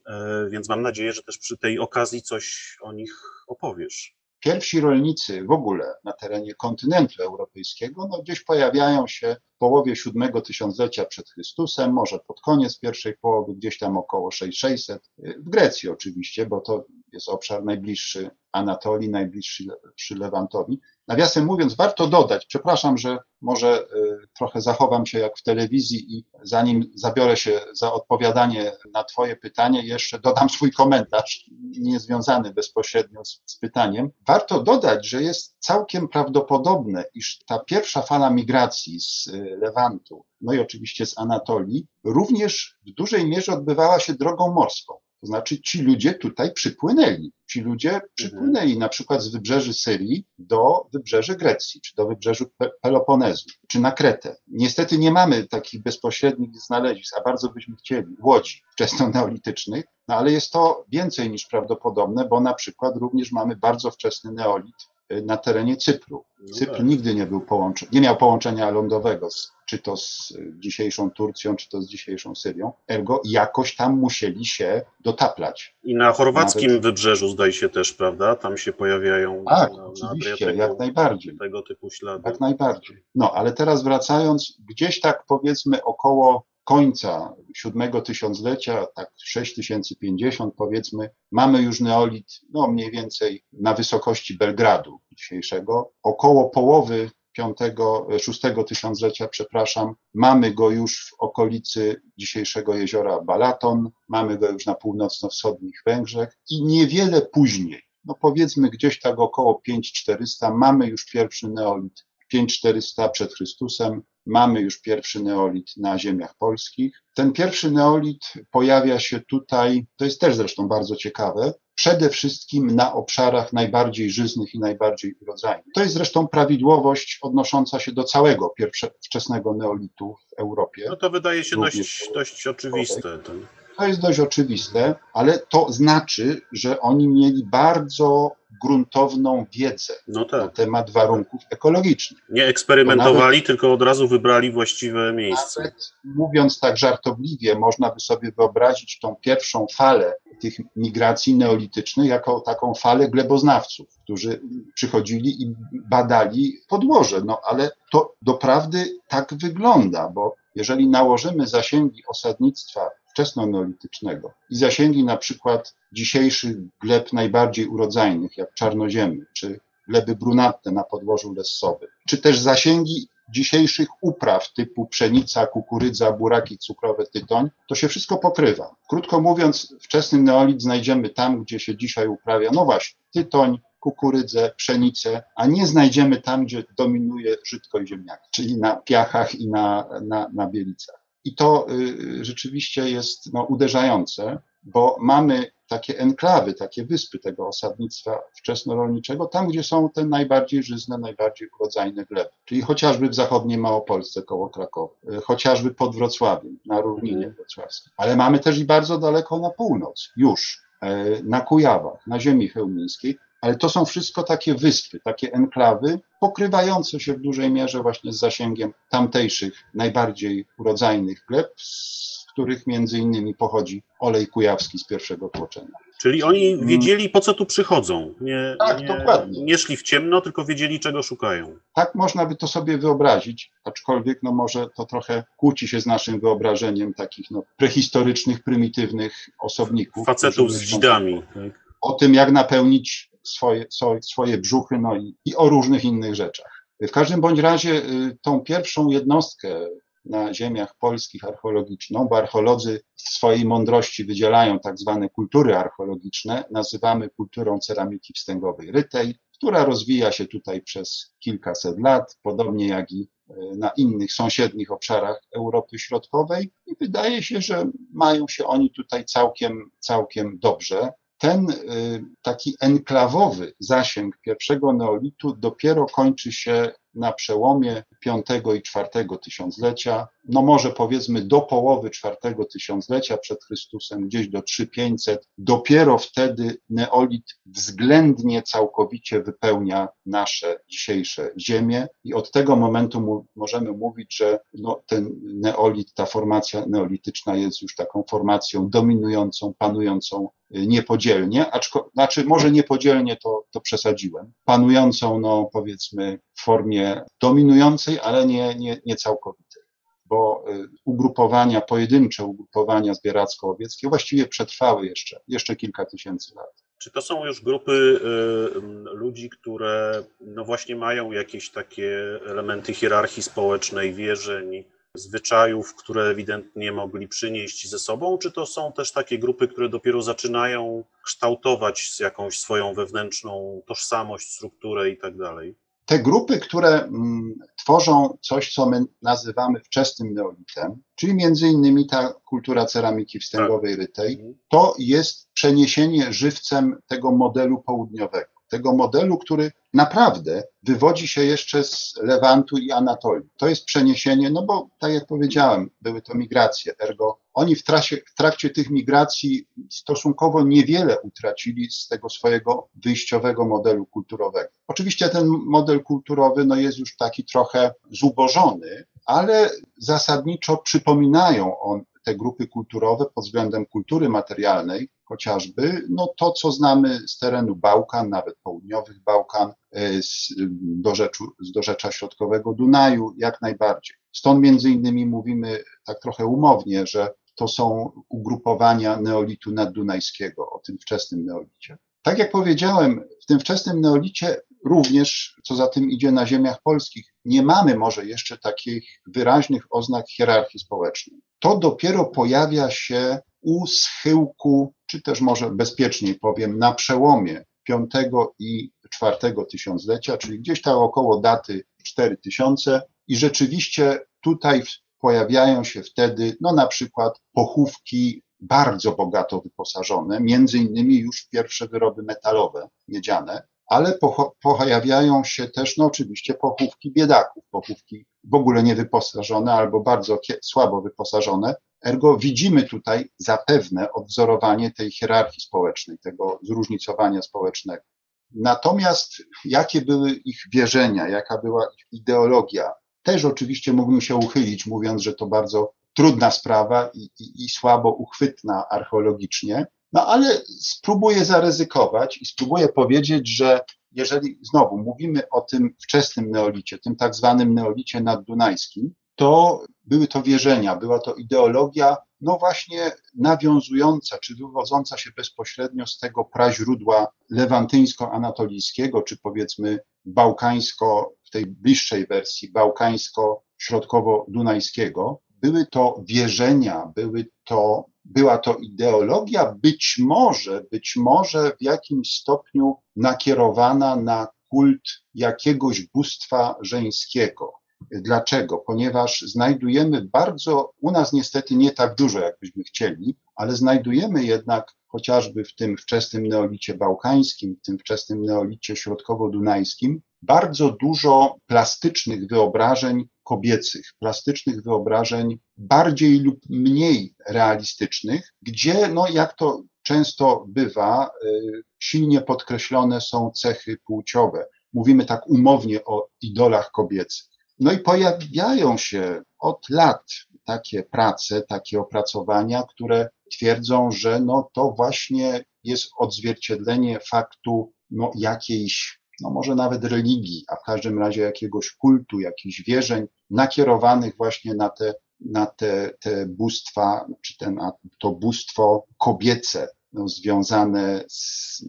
Speaker 1: więc mam nadzieję, że też przy tej okazji coś o nich opowiesz.
Speaker 2: Pierwsi rolnicy w ogóle na terenie kontynentu europejskiego no gdzieś pojawiają się w połowie siódmego tysiąclecia przed Chrystusem, może pod koniec pierwszej połowy, gdzieś tam około 6600, w Grecji oczywiście, bo to jest obszar najbliższy Anatolii, najbliższy Lewantowi. Nawiasem mówiąc, warto dodać, przepraszam, że może y, trochę zachowam się jak w telewizji i zanim zabiorę się za odpowiadanie na Twoje pytanie, jeszcze dodam swój komentarz, niezwiązany bezpośrednio z, z pytaniem. Warto dodać, że jest całkiem prawdopodobne, iż ta pierwsza fala migracji z y, Lewantu, no i oczywiście z Anatolii, również w dużej mierze odbywała się drogą morską. To znaczy ci ludzie tutaj przypłynęli. Ci ludzie przypłynęli na przykład z wybrzeży Syrii do wybrzeży Grecji, czy do wybrzeży Peloponezu, czy na Kretę. Niestety nie mamy takich bezpośrednich znalezisk, a bardzo byśmy chcieli, łodzi wczesno-neolitycznych, no ale jest to więcej niż prawdopodobne, bo na przykład również mamy bardzo wczesny neolit na terenie Cypru.
Speaker 1: No
Speaker 2: Cypr
Speaker 1: tak.
Speaker 2: nigdy nie był połączy, nie miał połączenia lądowego, z, czy to z y, dzisiejszą Turcją, czy to z dzisiejszą Syrią. Ergo jakoś tam musieli się dotaplać.
Speaker 1: I na chorwackim
Speaker 2: Nawet-
Speaker 1: wybrzeżu zdaje się też, prawda? Tam się pojawiają
Speaker 2: Tak,
Speaker 1: na, na
Speaker 2: oczywiście,
Speaker 1: Adriatyku
Speaker 2: jak najbardziej.
Speaker 1: tego typu ślady.
Speaker 2: Jak najbardziej. No, ale teraz wracając, gdzieś tak powiedzmy około końca siódmego tysiąclecia, tak 6050 powiedzmy, mamy już neolit, no mniej więcej na wysokości Belgradu dzisiejszego. Około połowy piątego, szóstego tysiąclecia, przepraszam, mamy go już w okolicy dzisiejszego jeziora Balaton, mamy go już na północno-wschodnich Węgrzech i niewiele później, no powiedzmy gdzieś tak około 5400, mamy już pierwszy neolit 5400 przed Chrystusem, mamy już pierwszy neolit na ziemiach polskich. Ten pierwszy neolit pojawia się tutaj, to jest też zresztą bardzo ciekawe, przede wszystkim na obszarach najbardziej żyznych i najbardziej urodzajnych. To jest zresztą prawidłowość odnosząca się do całego pierwsze, wczesnego neolitu w Europie.
Speaker 1: No to wydaje się dość, dość oczywiste. Ten.
Speaker 2: To jest dość oczywiste, ale to znaczy, że oni mieli bardzo gruntowną wiedzę
Speaker 1: No
Speaker 2: na
Speaker 1: tak.
Speaker 2: temat warunków ekologicznych.
Speaker 1: Nie eksperymentowali, tylko od razu wybrali właściwe miejsce.
Speaker 2: Nawet mówiąc tak żartobliwie, można by sobie wyobrazić tą pierwszą falę tych migracji neolitycznych jako taką falę gleboznawców, którzy przychodzili i badali podłoże. No ale to doprawdy tak wygląda, bo jeżeli nałożymy zasięgi osadnictwa wczesnoneolitycznego i zasięgi na przykład dzisiejszych gleb najbardziej urodzajnych, jak czarnoziemy, czy gleby brunatne na podłożu lessowym, czy też zasięgi dzisiejszych upraw typu pszenica, kukurydza, buraki cukrowe, tytoń, to się wszystko pokrywa. Krótko mówiąc, wczesny neolit znajdziemy tam, gdzie się dzisiaj uprawia, no właśnie, tytoń, kukurydzę, pszenicę, a nie znajdziemy tam, gdzie dominuje żytko i ziemniak, czyli na piachach i na, na, na bielicach. I to y, rzeczywiście jest no, uderzające, bo mamy takie enklawy, takie wyspy tego osadnictwa wczesnorolniczego, tam gdzie są te najbardziej żyzne, najbardziej urodzajne gleby. Czyli chociażby w zachodniej Małopolsce koło Krakowa, y, chociażby pod Wrocławiem, na równinie wrocławskiej. Ale mamy też i bardzo daleko na północ, już y, na Kujawach, na ziemi chełmińskiej, ale to są wszystko takie wyspy, takie enklawy, pokrywające się w dużej mierze właśnie z zasięgiem tamtejszych, najbardziej urodzajnych gleb, z których między innymi pochodzi olej kujawski z pierwszego tłoczenia.
Speaker 1: Czyli oni wiedzieli, po co tu przychodzą. Nie,
Speaker 2: Tak,
Speaker 1: nie,
Speaker 2: dokładnie.
Speaker 1: nie szli w ciemno, tylko wiedzieli, czego szukają.
Speaker 2: Tak można by to sobie wyobrazić, aczkolwiek no może to trochę kłóci się z naszym wyobrażeniem takich no, prehistorycznych, prymitywnych osobników.
Speaker 1: Facetów z dzidami. Tak?
Speaker 2: O tym, jak napełnić swoje, swoje, brzuchy, no i, i o różnych innych rzeczach. W każdym bądź razie y, tą pierwszą jednostkę na ziemiach polskich archeologiczną, bo archeolodzy w swojej mądrości wydzielają tak zwane kultury archeologiczne, nazywamy kulturą ceramiki wstęgowej rytej, która rozwija się tutaj przez kilkaset lat, podobnie jak i y, na innych sąsiednich obszarach Europy Środkowej i wydaje się, że mają się oni tutaj całkiem, całkiem dobrze. Ten y, taki enklawowy zasięg pierwszego neolitu dopiero kończy się na przełomie V i IV tysiąclecia, no może powiedzmy do połowy IV tysiąclecia przed Chrystusem, gdzieś do 3500. Dopiero wtedy neolit względnie całkowicie wypełnia nasze dzisiejsze ziemie i od tego momentu mu, możemy mówić, że no, ten neolit, ta formacja neolityczna jest już taką formacją dominującą, panującą y, niepodzielnie, aczko, znaczy może niepodzielnie to, to przesadziłem, panującą no powiedzmy w formie dominującej, ale nie, nie, nie całkowitej, bo y, ugrupowania, pojedyncze ugrupowania zbieracko-łowieckie właściwie przetrwały jeszcze, jeszcze kilka tysięcy lat.
Speaker 1: Czy to są już grupy y, ludzi, które no właśnie mają jakieś takie elementy hierarchii społecznej, wierzeń, zwyczajów, które ewidentnie mogli przynieść ze sobą, czy to są też takie grupy, które dopiero zaczynają kształtować jakąś swoją wewnętrzną tożsamość, strukturę i tak dalej?
Speaker 2: Te grupy, które mm, tworzą coś, co my nazywamy wczesnym neolitem, czyli między innymi ta kultura ceramiki wstęgowej rytej, to jest przeniesienie żywcem tego modelu południowego. Tego modelu, który naprawdę wywodzi się jeszcze z Lewantu i Anatolii. To jest przeniesienie, no bo tak jak powiedziałem, były to migracje, ergo oni w, trasie, w trakcie tych migracji stosunkowo niewiele utracili z tego swojego wyjściowego modelu kulturowego. Oczywiście ten model kulturowy no jest już taki trochę zubożony, ale zasadniczo przypominają on te grupy kulturowe pod względem kultury materialnej, chociażby, no to, co znamy z terenu Bałkan, nawet południowych Bałkan, e, z, dorzeczu, z dorzecza środkowego Dunaju, jak najbardziej. Stąd między innymi mówimy tak trochę umownie, że to są ugrupowania neolitu naddunajskiego, o tym wczesnym neolicie. Tak jak powiedziałem, w tym wczesnym neolicie również, co za tym idzie na ziemiach polskich, nie mamy może jeszcze takich wyraźnych oznak hierarchii społecznej. To dopiero pojawia się u schyłku, czy też może bezpieczniej powiem, na przełomie V i IV tysiąclecia, czyli gdzieś tam około daty 4000 i rzeczywiście tutaj pojawiają się wtedy, no na przykład pochówki bardzo bogato wyposażone, między innymi już pierwsze wyroby metalowe, miedziane, ale pojawiają się też, no oczywiście, pochówki biedaków, pochówki w ogóle niewyposażone albo bardzo słabo wyposażone. Ergo widzimy tutaj zapewne odwzorowanie tej hierarchii społecznej, tego zróżnicowania społecznego. Natomiast jakie były ich wierzenia, jaka była ich ideologia, też oczywiście mógłbym się uchylić, mówiąc, że to bardzo trudna sprawa i, i, i słabo uchwytna archeologicznie, no ale spróbuję zaryzykować i spróbuję powiedzieć, że jeżeli znowu mówimy o tym wczesnym neolicie, tym tak zwanym neolicie naddunajskim, to były to wierzenia, była to ideologia, no właśnie nawiązująca, czy wywodząca się bezpośrednio z tego praźródła lewantyńsko-anatolijskiego, czy powiedzmy bałkańsko, w tej bliższej wersji bałkańsko-środkowo-dunajskiego. Były to wierzenia, były to była to ideologia być może, być może w jakimś stopniu nakierowana na kult jakiegoś bóstwa żeńskiego. Dlaczego? Ponieważ znajdujemy bardzo, u nas niestety nie tak dużo, jakbyśmy chcieli, ale znajdujemy jednak chociażby w tym wczesnym neolicie bałkańskim, w tym wczesnym neolicie środkowo-dunajskim, bardzo dużo plastycznych wyobrażeń kobiecych, plastycznych wyobrażeń bardziej lub mniej realistycznych, gdzie, no jak to często bywa, y, silnie podkreślone są cechy płciowe. Mówimy tak umownie o idolach kobiecych. No i pojawiają się od lat takie prace, takie opracowania, które twierdzą, że no to właśnie jest odzwierciedlenie faktu no jakiejś no może nawet religii, a w każdym razie jakiegoś kultu, jakichś wierzeń nakierowanych właśnie na te, na te, te bóstwa, czy ten, to bóstwo kobiece, no, związane z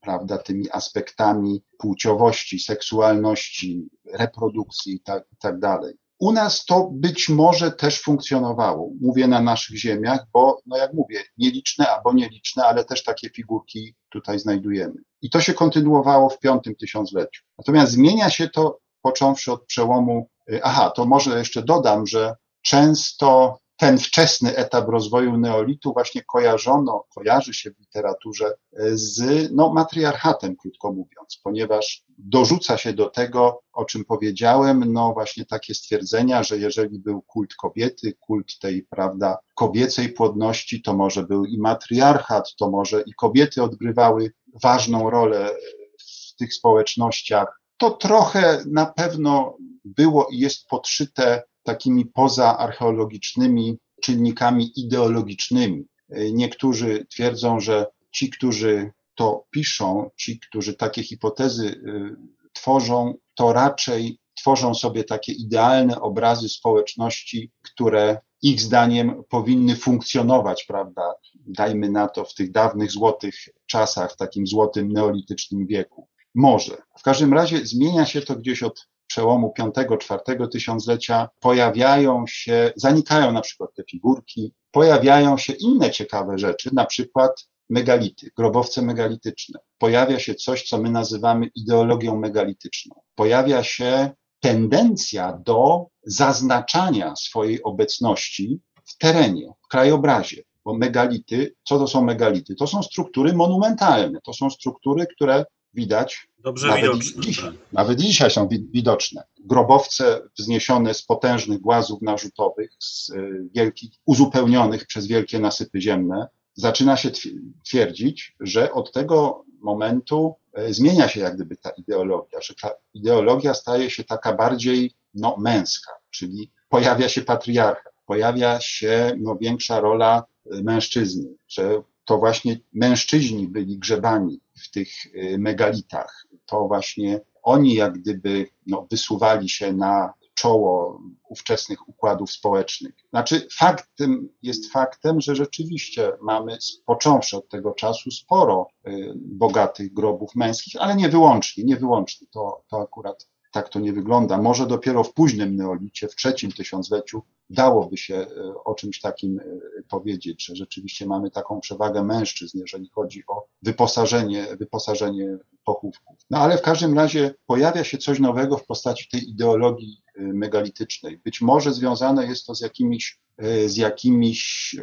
Speaker 2: prawda, tymi aspektami płciowości, seksualności, reprodukcji i tak, i tak dalej. U nas to być może też funkcjonowało, mówię na naszych ziemiach, bo, no jak mówię, nieliczne albo nieliczne, ale też takie figurki tutaj znajdujemy. I to się kontynuowało w piątym tysiącleciu. Natomiast zmienia się to począwszy od przełomu, aha, to może jeszcze dodam, że często ten wczesny etap rozwoju neolitu właśnie kojarzono, kojarzy się w literaturze e, z no, matriarchatem, krótko mówiąc, ponieważ dorzuca się do tego, o czym powiedziałem, no właśnie takie stwierdzenia, że jeżeli był kult kobiety, kult tej, prawda, kobiecej płodności, to może był i matriarchat, to może i kobiety odgrywały ważną rolę w tych społecznościach. To trochę na pewno było i jest podszyte takimi pozaarcheologicznymi czynnikami ideologicznymi. Niektórzy twierdzą, że ci, którzy to piszą, ci, którzy takie hipotezy y, tworzą, to raczej tworzą sobie takie idealne obrazy społeczności, które ich zdaniem powinny funkcjonować, prawda? Dajmy na to w tych dawnych złotych czasach, w takim złotym neolitycznym wieku. Może. W każdym razie zmienia się to gdzieś od przełomu V-IV tysiąclecia pojawiają się, zanikają na przykład te figurki, pojawiają się inne ciekawe rzeczy, na przykład megality, grobowce megalityczne. Pojawia się coś, co my nazywamy ideologią megalityczną. Pojawia się tendencja do zaznaczania swojej obecności w terenie, w krajobrazie. Bo megality, co to są megality? To są struktury monumentalne, to są struktury, które widać.
Speaker 1: Dobrze
Speaker 2: nawet
Speaker 1: widoczne.
Speaker 2: Dzisiaj,
Speaker 1: tak.
Speaker 2: nawet dzisiaj są wi- widoczne. Grobowce wzniesione z potężnych głazów narzutowych, z y, wielkich, uzupełnionych przez wielkie nasypy ziemne. Zaczyna się twi- twierdzić, że od tego momentu y, zmienia się jak gdyby ta ideologia, że ta ideologia staje się taka bardziej no, męska, czyli pojawia się patriarcha, pojawia się no, większa rola y, mężczyzny, że to właśnie mężczyźni byli grzebani w tych y, megalitach. To właśnie oni jak gdyby no, wysuwali się na czoło ówczesnych układów społecznych. Znaczy, faktem jest faktem, że rzeczywiście mamy, począwszy od tego czasu, sporo y, bogatych grobów męskich, ale nie wyłącznie, nie wyłącznie. To, to akurat tak to nie wygląda. Może dopiero w późnym neolicie, w trzecim tysiącleciu, dałoby się y, o czymś takim y, powiedzieć, że rzeczywiście mamy taką przewagę mężczyzn, jeżeli chodzi o wyposażenie, wyposażenie pochówków. No ale w każdym razie pojawia się coś nowego w postaci tej ideologii y, megalitycznej. Być może związane jest to z jakimiś, z jakimiś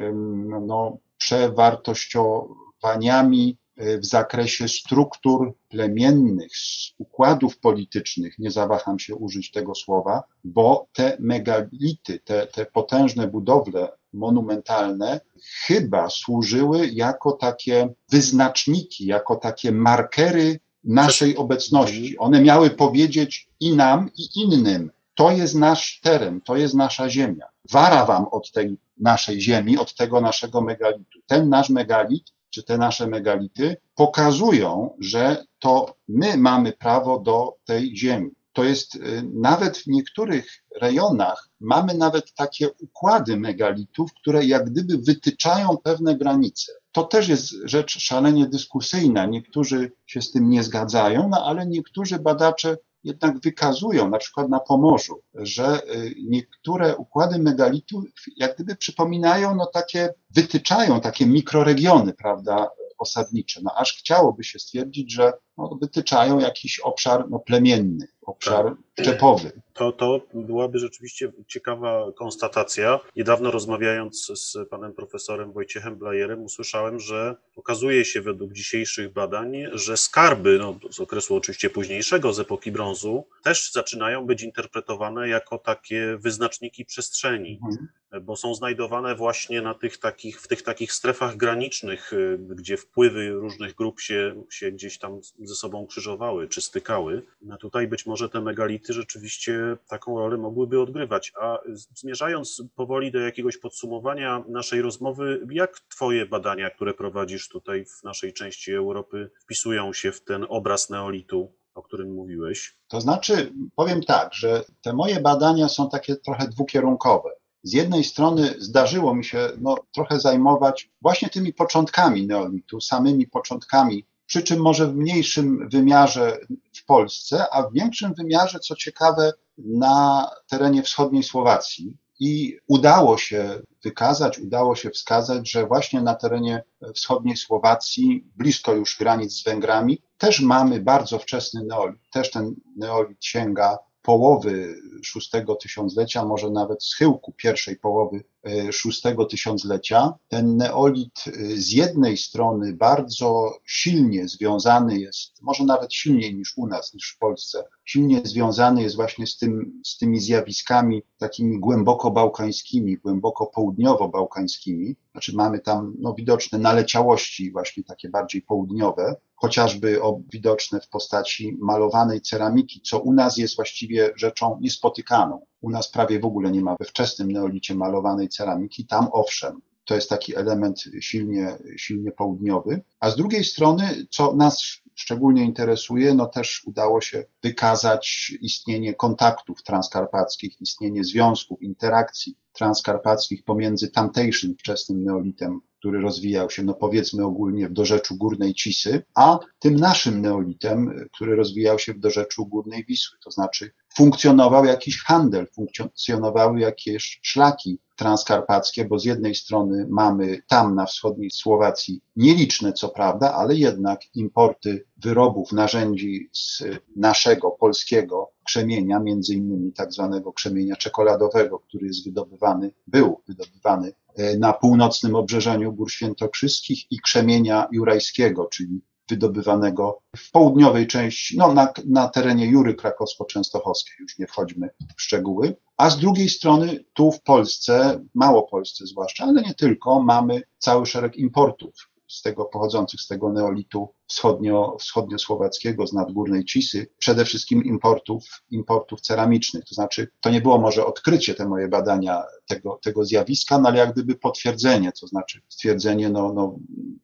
Speaker 2: no, przewartościowaniami w zakresie struktur plemiennych, układów politycznych, nie zawaham się użyć tego słowa, bo te megality, te, te potężne budowle monumentalne chyba służyły jako takie wyznaczniki, jako takie markery naszej obecności. One miały powiedzieć i nam, i innym, to jest nasz teren, to jest nasza ziemia. Wara wam od tej naszej ziemi, od tego naszego megalitu. Ten nasz megalit, czy te nasze megality pokazują, że to my mamy prawo do tej ziemi. To jest y, nawet w niektórych rejonach mamy nawet takie układy megalitów, które jak gdyby wytyczają pewne granice. To też jest rzecz szalenie dyskusyjna. Niektórzy się z tym nie zgadzają, no ale niektórzy badacze jednak wykazują, na przykład na Pomorzu, że y, niektóre układy megalitów jak gdyby przypominają, no takie, wytyczają takie mikroregiony, prawda, osadnicze. No aż chciałoby się stwierdzić, że no, wytyczają jakiś obszar no, plemienny, obszar szczepowy.
Speaker 1: To, to byłaby rzeczywiście ciekawa konstatacja. Niedawno rozmawiając z panem profesorem Wojciechem Blajerem, usłyszałem, że okazuje się według dzisiejszych badań, że skarby no, z okresu oczywiście późniejszego, z epoki brązu, też zaczynają być interpretowane jako takie wyznaczniki przestrzeni.
Speaker 2: Mhm.
Speaker 1: Bo są znajdowane właśnie na tych takich, w tych takich strefach granicznych, y, gdzie wpływy różnych grup się, się gdzieś tam ze sobą krzyżowały czy stykały. No tutaj być może te megality rzeczywiście taką rolę mogłyby odgrywać. A zmierzając powoli do jakiegoś podsumowania naszej rozmowy, jak Twoje badania, które prowadzisz tutaj w naszej części Europy, wpisują się w ten obraz neolitu, o którym mówiłeś?
Speaker 2: To znaczy, powiem tak, że te moje badania są takie trochę dwukierunkowe. Z jednej strony zdarzyło mi się no, trochę zajmować właśnie tymi początkami neolitu, samymi początkami, przy czym może w mniejszym wymiarze w Polsce, a w większym wymiarze, co ciekawe, na terenie wschodniej Słowacji. I udało się wykazać, udało się wskazać, że właśnie na terenie wschodniej Słowacji, blisko już granic z Węgrami, też mamy bardzo wczesny neolit. Też ten neolit sięga połowy szóstego tysiąclecia, może nawet schyłku pierwszej połowy szóstego tysiąclecia. Ten neolit e, z jednej strony bardzo silnie związany jest, może nawet silniej niż u nas, niż w Polsce, silnie związany jest właśnie z, tym, z tymi zjawiskami takimi głęboko bałkańskimi, głęboko południowo-bałkańskimi. Znaczy mamy tam no, widoczne naleciałości właśnie takie bardziej południowe, chociażby widoczne w postaci malowanej ceramiki, co u nas jest właściwie rzeczą niespotykaną. U nas prawie w ogóle nie ma we wczesnym neolicie malowanej ceramiki, tam owszem. To jest taki element silnie, silnie południowy. A z drugiej strony, co nas szczególnie interesuje, no też udało się wykazać istnienie kontaktów transkarpackich, istnienie związków, interakcji transkarpackich pomiędzy tamtejszym wczesnym neolitem, który rozwijał się, no powiedzmy ogólnie w dorzeczu Górnej Cisy, a tym naszym neolitem, który rozwijał się w dorzeczu Górnej Wisły. To znaczy funkcjonował jakiś handel, funkcjonowały jakieś szlaki transkarpackie, bo z jednej strony mamy tam na wschodniej Słowacji nieliczne co prawda, ale jednak importy wyrobów, narzędzi z naszego polskiego krzemienia, między innymi tak zwanego krzemienia czekoladowego, który jest wydobywany, był wydobywany na północnym obrzeżeniu Gór Świętokrzyskich i krzemienia jurajskiego, czyli wydobywanego w południowej części, no na, na terenie Jury krakowsko-częstochowskiej, już nie wchodźmy w szczegóły, a z drugiej strony tu w Polsce, Małopolsce zwłaszcza, ale nie tylko, mamy cały szereg importów z tego pochodzących z tego neolitu wschodnio, wschodniosłowackiego, z nadgórnej Cisy, przede wszystkim importów, importów ceramicznych. To znaczy, to nie było może odkrycie te moje badania tego, tego zjawiska, no ale jak gdyby potwierdzenie, to znaczy stwierdzenie no, no,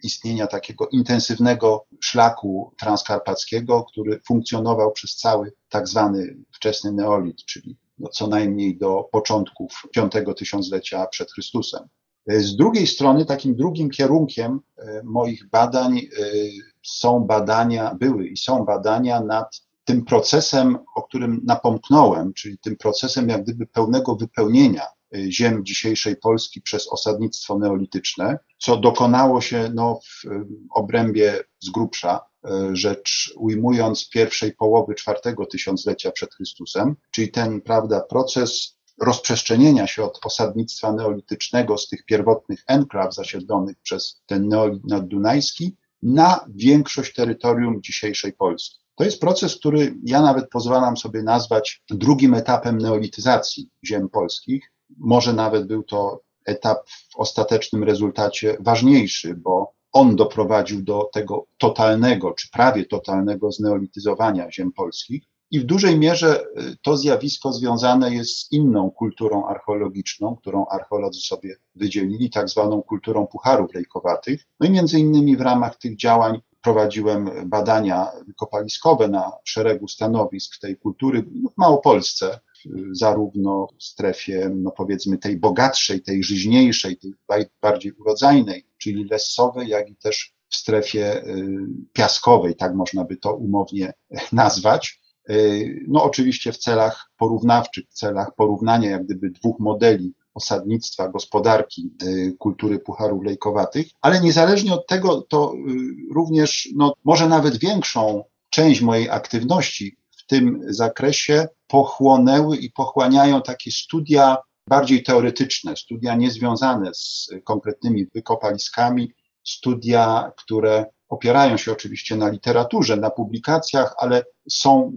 Speaker 2: istnienia takiego intensywnego szlaku transkarpackiego, który funkcjonował przez cały tak zwany wczesny neolit, czyli no, co najmniej do początków V tysiąclecia przed Chrystusem. Z drugiej strony, takim drugim kierunkiem e, moich badań e, są badania, były i są badania nad tym procesem, o którym napomknąłem, czyli tym procesem jak gdyby pełnego wypełnienia e, ziem dzisiejszej Polski przez osadnictwo neolityczne, co dokonało się no, w obrębie z grubsza, rzecz ujmując pierwszej połowy czwartego tysiąclecia przed Chrystusem, czyli ten, prawda, proces rozprzestrzenienia się od osadnictwa neolitycznego z tych pierwotnych enklaw zasiedlonych przez ten neolit naddunajski na większość terytorium dzisiejszej Polski. To jest proces, który ja nawet pozwalam sobie nazwać drugim etapem neolityzacji ziem polskich. Może nawet był to etap w ostatecznym rezultacie ważniejszy, bo on doprowadził do tego totalnego, czy prawie totalnego zneolityzowania ziem polskich. I w dużej mierze y, to zjawisko związane jest z inną kulturą archeologiczną, którą archeolodzy sobie wydzielili, tak zwaną kulturą pucharów lejkowatych. No i między innymi w ramach tych działań prowadziłem badania kopaliskowe na szeregu stanowisk tej kultury w Małopolsce, zarówno w strefie, no powiedzmy, tej bogatszej, tej żyźniejszej, tej bardziej urodzajnej, czyli lesowej, jak i też w strefie y, piaskowej, tak można by to umownie nazwać. Y, no oczywiście w celach porównawczych, w celach porównania jak gdyby dwóch modeli osadnictwa, gospodarki, y, kultury pucharów lejkowatych, ale niezależnie od tego, to y, również, no, może nawet większą część mojej aktywności w tym zakresie pochłonęły i pochłaniają takie studia bardziej teoretyczne, studia niezwiązane z konkretnymi wykopaliskami, studia, które opierają się oczywiście na literaturze, na publikacjach, ale są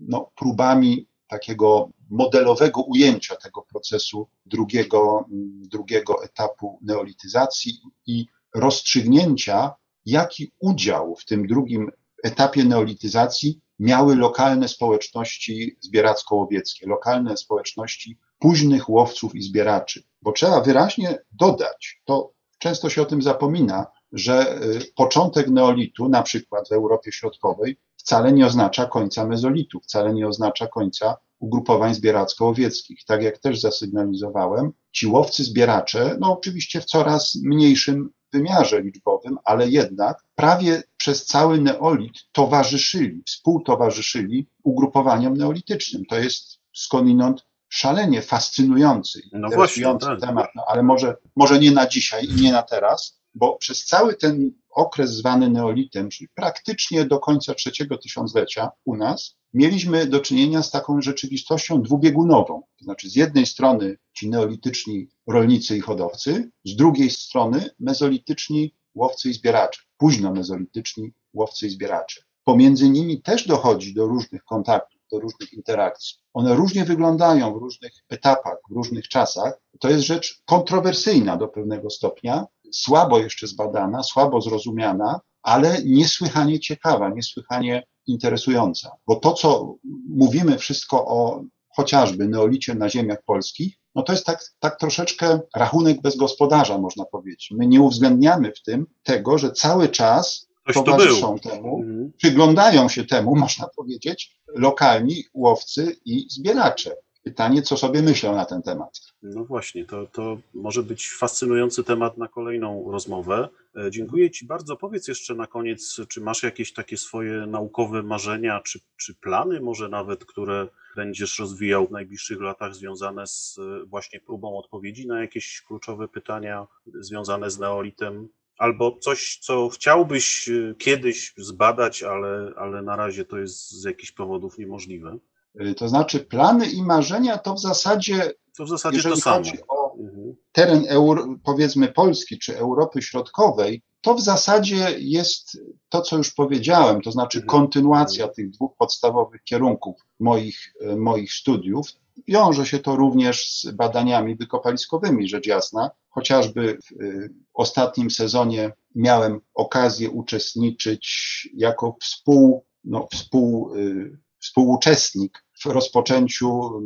Speaker 2: no, próbami takiego modelowego ujęcia tego procesu drugiego, drugiego etapu neolityzacji i rozstrzygnięcia, jaki udział w tym drugim etapie neolityzacji miały lokalne społeczności zbieracko-łowieckie, lokalne społeczności późnych łowców i zbieraczy. Bo trzeba wyraźnie dodać, to często się o tym zapomina, że y, początek neolitu, na przykład w Europie Środkowej, wcale nie oznacza końca mezolitu, wcale nie oznacza końca ugrupowań zbieracko-łowieckich. Tak jak też zasygnalizowałem, ci łowcy zbieracze, no oczywiście w coraz mniejszym wymiarze liczbowym, ale jednak prawie przez cały neolit towarzyszyli, współtowarzyszyli ugrupowaniom neolitycznym. To jest skądinąd szalenie fascynujący,
Speaker 1: no
Speaker 2: interesujący
Speaker 1: właśnie, tak.
Speaker 2: temat, no, ale może, może nie na dzisiaj i nie na teraz, bo przez cały ten okres zwany neolitem, czyli praktycznie do końca trzeciego tysiąclecia u nas, mieliśmy do czynienia z taką rzeczywistością dwubiegunową. To znaczy, z jednej strony ci neolityczni rolnicy i hodowcy, z drugiej strony mezolityczni łowcy i zbieracze, późno mezolityczni łowcy i zbieracze. Pomiędzy nimi też dochodzi do różnych kontaktów, do różnych interakcji. One różnie wyglądają w różnych etapach, w różnych czasach. To jest rzecz kontrowersyjna do pewnego stopnia, słabo jeszcze zbadana, słabo zrozumiana, ale niesłychanie ciekawa, niesłychanie interesująca. Bo to, co mówimy wszystko o chociażby neolicie na ziemiach polskich, no to jest tak, tak troszeczkę rachunek bez gospodarza, można powiedzieć. My nie uwzględniamy w tym tego, że cały czas
Speaker 1: Ktoś to
Speaker 2: towarzyszą
Speaker 1: był.
Speaker 2: temu,
Speaker 1: Mhm.
Speaker 2: przyglądają się temu, <laughs> można powiedzieć, lokalni łowcy i zbieracze. Pytanie, co sobie myślą na ten temat.
Speaker 1: No właśnie, to, to może być fascynujący temat na kolejną rozmowę. E, Dziękuję Ci bardzo. Powiedz jeszcze na koniec, czy masz jakieś takie swoje naukowe marzenia, czy, czy plany może nawet, które będziesz rozwijał w najbliższych latach związane z e, właśnie próbą odpowiedzi na jakieś kluczowe pytania związane z neolitem? Albo coś, co chciałbyś e, kiedyś zbadać, ale, ale na razie to jest z jakichś powodów niemożliwe.
Speaker 2: Y, To znaczy, plany i marzenia to w zasadzie,
Speaker 1: To w zasadzie
Speaker 2: jeżeli
Speaker 1: to samo.
Speaker 2: chodzi o
Speaker 1: Mhm.
Speaker 2: teren, Euro, powiedzmy, Polski czy Europy Środkowej, to w zasadzie jest to, co już powiedziałem, to znaczy
Speaker 1: Mhm.
Speaker 2: kontynuacja tych dwóch podstawowych kierunków moich, moich studiów. Wiąże się to również z badaniami wykopaliskowymi, rzecz jasna. Chociażby w y, ostatnim sezonie miałem okazję uczestniczyć jako współ, no, współ, y, współuczestnik w rozpoczęciu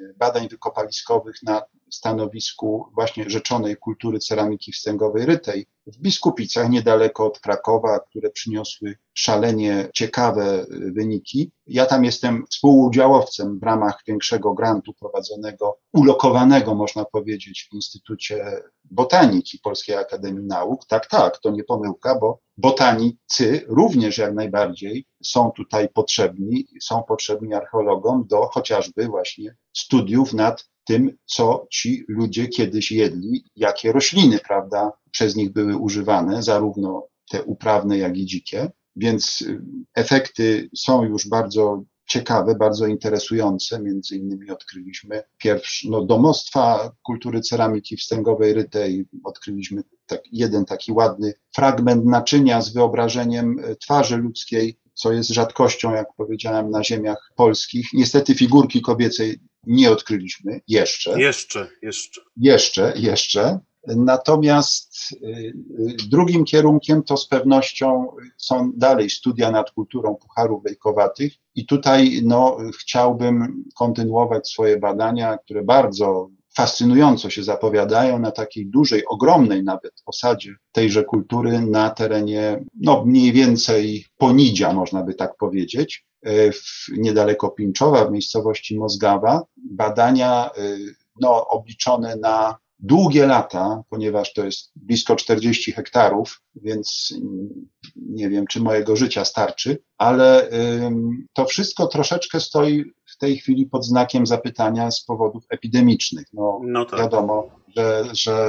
Speaker 2: y, badań wykopaliskowych na stanowisku właśnie rzeczonej kultury ceramiki wstęgowej rytej w Biskupicach, niedaleko od Krakowa, które przyniosły szalenie ciekawe y, wyniki. Ja tam jestem współudziałowcem w ramach większego grantu prowadzonego, ulokowanego, można powiedzieć, w Instytucie Botaniki Polskiej Akademii Nauk. Tak, tak, to nie pomyłka, bo botanicy również jak najbardziej są tutaj potrzebni, są potrzebni archeologom do chociażby właśnie studiów nad tym, co ci ludzie kiedyś jedli, jakie rośliny, prawda, przez nich były używane, zarówno te uprawne, jak i dzikie. Więc y, efekty są już bardzo ciekawe, bardzo interesujące. Między innymi odkryliśmy pierwsze no, domostwa kultury ceramiki wstęgowej rytej. Odkryliśmy tak, jeden taki ładny fragment naczynia z wyobrażeniem y, twarzy ludzkiej, co jest rzadkością, jak powiedziałem, na ziemiach polskich. Niestety figurki kobiecej nie odkryliśmy jeszcze.
Speaker 1: Jeszcze, jeszcze.
Speaker 2: Jeszcze, jeszcze. Natomiast y, drugim kierunkiem to z pewnością są dalej studia nad kulturą pucharów wejkowatych i tutaj no, chciałbym kontynuować swoje badania, które bardzo fascynująco się zapowiadają na takiej dużej, ogromnej nawet osadzie tejże kultury na terenie no, mniej więcej Ponidzia, można by tak powiedzieć, w, niedaleko Pinczowa, w miejscowości Mozgawa. Badania no, obliczone na długie lata, ponieważ to jest blisko 40 hektarów, więc nie wiem, czy mojego życia starczy, ale to wszystko troszeczkę stoi w tej chwili pod znakiem zapytania z powodów epidemicznych. No,
Speaker 1: No tak.
Speaker 2: wiadomo, że, że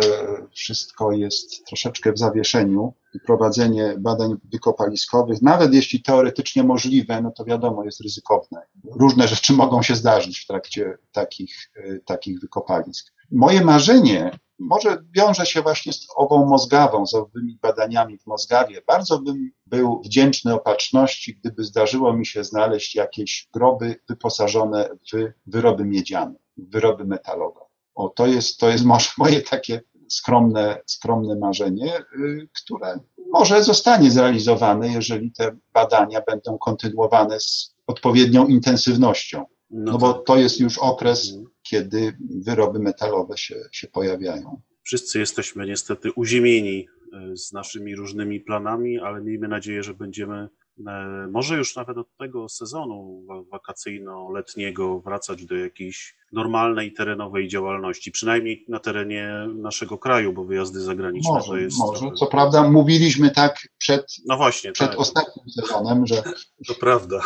Speaker 2: wszystko jest troszeczkę w zawieszeniu prowadzenie badań wykopaliskowych, nawet jeśli teoretycznie możliwe, no to wiadomo, jest ryzykowne. Różne rzeczy mogą się zdarzyć w trakcie takich, y, takich wykopalisk. Moje marzenie może wiąże się właśnie z ową Mozgawą, z owymi badaniami w Mozgawie. Bardzo bym był wdzięczny opatrzności, gdyby zdarzyło mi się znaleźć jakieś groby wyposażone w wyroby miedziane, w wyroby metalowe. O, to jest, to jest może moje takie skromne, skromne marzenie, y, które może zostanie zrealizowane, jeżeli te badania będą kontynuowane z odpowiednią intensywnością. No, bo
Speaker 1: tak.
Speaker 2: to jest już okres,
Speaker 1: Mhm.
Speaker 2: kiedy wyroby metalowe się, się pojawiają.
Speaker 1: Wszyscy jesteśmy niestety uziemieni e, z naszymi różnymi planami, ale miejmy nadzieję, że będziemy e, może już nawet od tego sezonu wa- wakacyjno-letniego wracać do jakiejś normalnej terenowej działalności, przynajmniej na terenie naszego kraju, bo wyjazdy zagraniczne to
Speaker 2: Może,
Speaker 1: jest.
Speaker 2: może. Co prawda mówiliśmy tak przed,
Speaker 1: No właśnie,
Speaker 2: przed
Speaker 1: tak,
Speaker 2: ostatnim sezonem, że
Speaker 1: to prawda.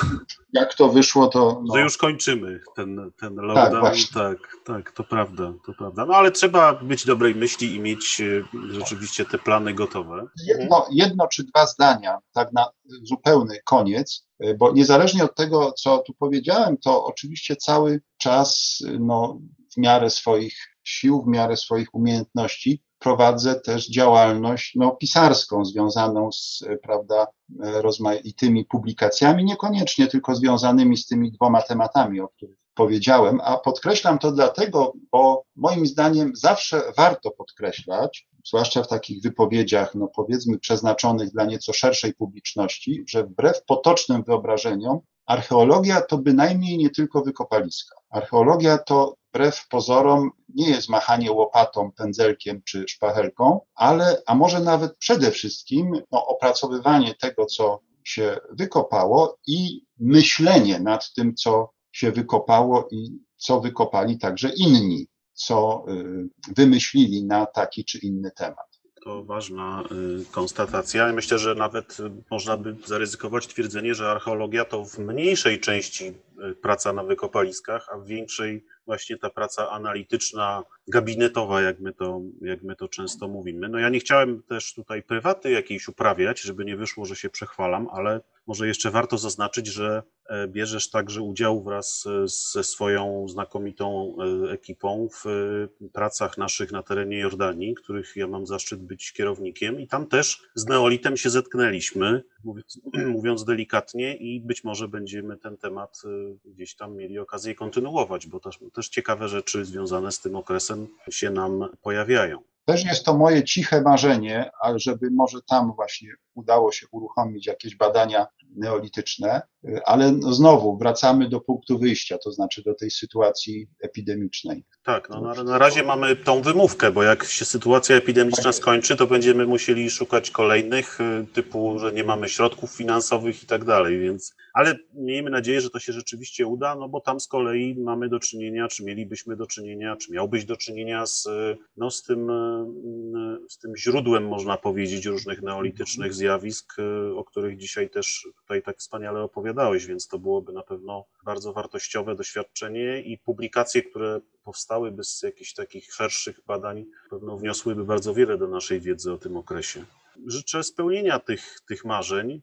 Speaker 2: jak to wyszło, to no,
Speaker 1: Że już kończymy ten, ten lockdown.
Speaker 2: właśnie.
Speaker 1: Tak, tak, to prawda, to prawda. No ale trzeba być dobrej myśli i mieć e, rzeczywiście te plany gotowe.
Speaker 2: jedno, jedno czy dwa zdania, tak na zupełny koniec, bo niezależnie od tego, co tu powiedziałem, to oczywiście cały czas no, w miarę swoich sił, w miarę swoich umiejętności prowadzę też działalność no, pisarską związaną z prawda, rozmaitymi publikacjami, niekoniecznie tylko związanymi z tymi dwoma tematami, o których powiedziałem, a podkreślam to dlatego, bo moim zdaniem zawsze warto podkreślać, zwłaszcza w takich wypowiedziach, no powiedzmy, przeznaczonych dla nieco szerszej publiczności, że wbrew potocznym wyobrażeniom, archeologia to bynajmniej nie tylko wykopaliska. Archeologia to wbrew pozorom nie jest machanie łopatą, pędzelkiem czy szpachelką, ale, a może nawet przede wszystkim no, opracowywanie tego, co się wykopało i myślenie nad tym, co się wykopało i co wykopali także inni, co y, wymyślili na taki czy inny temat.
Speaker 1: To ważna y, konstatacja. Myślę, że nawet y, można by zaryzykować twierdzenie, że archeologia to w mniejszej części praca na wykopaliskach, a w większej właśnie ta praca analityczna, gabinetowa, jak my to, jak my to często mówimy. No ja nie chciałem też tutaj prywaty jakiejś uprawiać, żeby nie wyszło, że się przechwalam, ale może jeszcze warto zaznaczyć, że e, bierzesz także udział wraz ze swoją znakomitą e, ekipą w e, pracach naszych na terenie Jordanii, których ja mam zaszczyt być kierownikiem i tam też z neolitem się zetknęliśmy, mówiąc, <clears throat> mówiąc delikatnie i być może będziemy ten temat gdzieś tam mieli okazję kontynuować, bo też, też ciekawe rzeczy związane z tym okresem się nam pojawiają.
Speaker 2: Też jest to moje ciche marzenie, żeby może tam właśnie udało się uruchomić jakieś badania neolityczne, ale no znowu wracamy do punktu wyjścia, to znaczy do tej sytuacji epidemicznej.
Speaker 1: Tak, no na, na razie mamy tą wymówkę, bo jak się sytuacja epidemiczna skończy, to będziemy musieli szukać kolejnych, y, typu, że nie mamy środków finansowych i tak dalej, więc. Ale miejmy nadzieję, że to się rzeczywiście uda, no bo tam z kolei mamy do czynienia, czy mielibyśmy do czynienia, czy miałbyś do czynienia z, y, no, z, tym, y, z tym źródłem, można powiedzieć, różnych neolitycznych zjawisk, o których dzisiaj też tutaj tak wspaniale opowiadałeś, więc to byłoby na pewno bardzo wartościowe doświadczenie i publikacje, które powstałyby z jakichś takich szerszych badań, pewno wniosłyby bardzo wiele do naszej wiedzy o tym okresie. Życzę spełnienia tych, tych marzeń.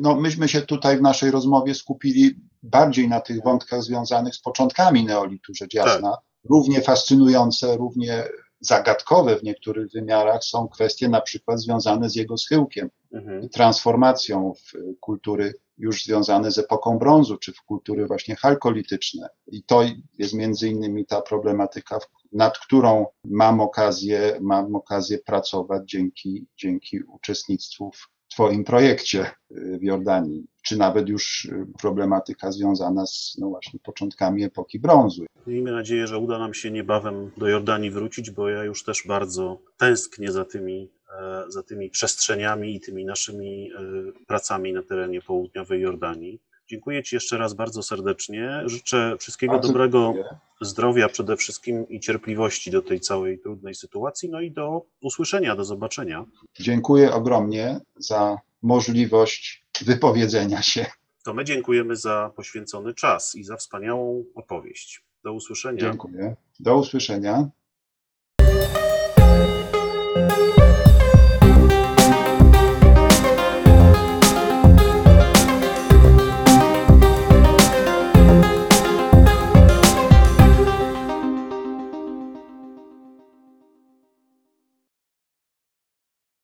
Speaker 2: No, myśmy się tutaj w naszej rozmowie skupili bardziej na tych wątkach związanych z początkami neolitu, rzecz jasna. Tak. Równie fascynujące, równie zagadkowe w niektórych wymiarach są kwestie na przykład związane z jego schyłkiem, mhm. transformacją w kultury już związane z epoką brązu, czy w kultury właśnie chalkolityczne. I to jest między innymi ta problematyka, nad którą mam okazję, mam okazję pracować dzięki, dzięki uczestnictwu w Twoim projekcie w Jordanii, czy nawet już problematyka związana z no właśnie początkami epoki brązu.
Speaker 1: Miejmy nadzieję, że uda nam się niebawem do Jordanii wrócić, bo ja już też bardzo tęsknię za tymi za tymi przestrzeniami i tymi naszymi pracami na terenie południowej Jordanii. Dziękuję Ci jeszcze raz bardzo serdecznie. Życzę wszystkiego bardzo dobrego, dziękuję. zdrowia przede wszystkim i cierpliwości do tej całej trudnej sytuacji. No i do usłyszenia, do zobaczenia.
Speaker 2: Dziękuję ogromnie za możliwość wypowiedzenia się.
Speaker 1: To my dziękujemy za poświęcony czas i za wspaniałą opowieść. Do usłyszenia.
Speaker 2: Dziękuję. Do usłyszenia.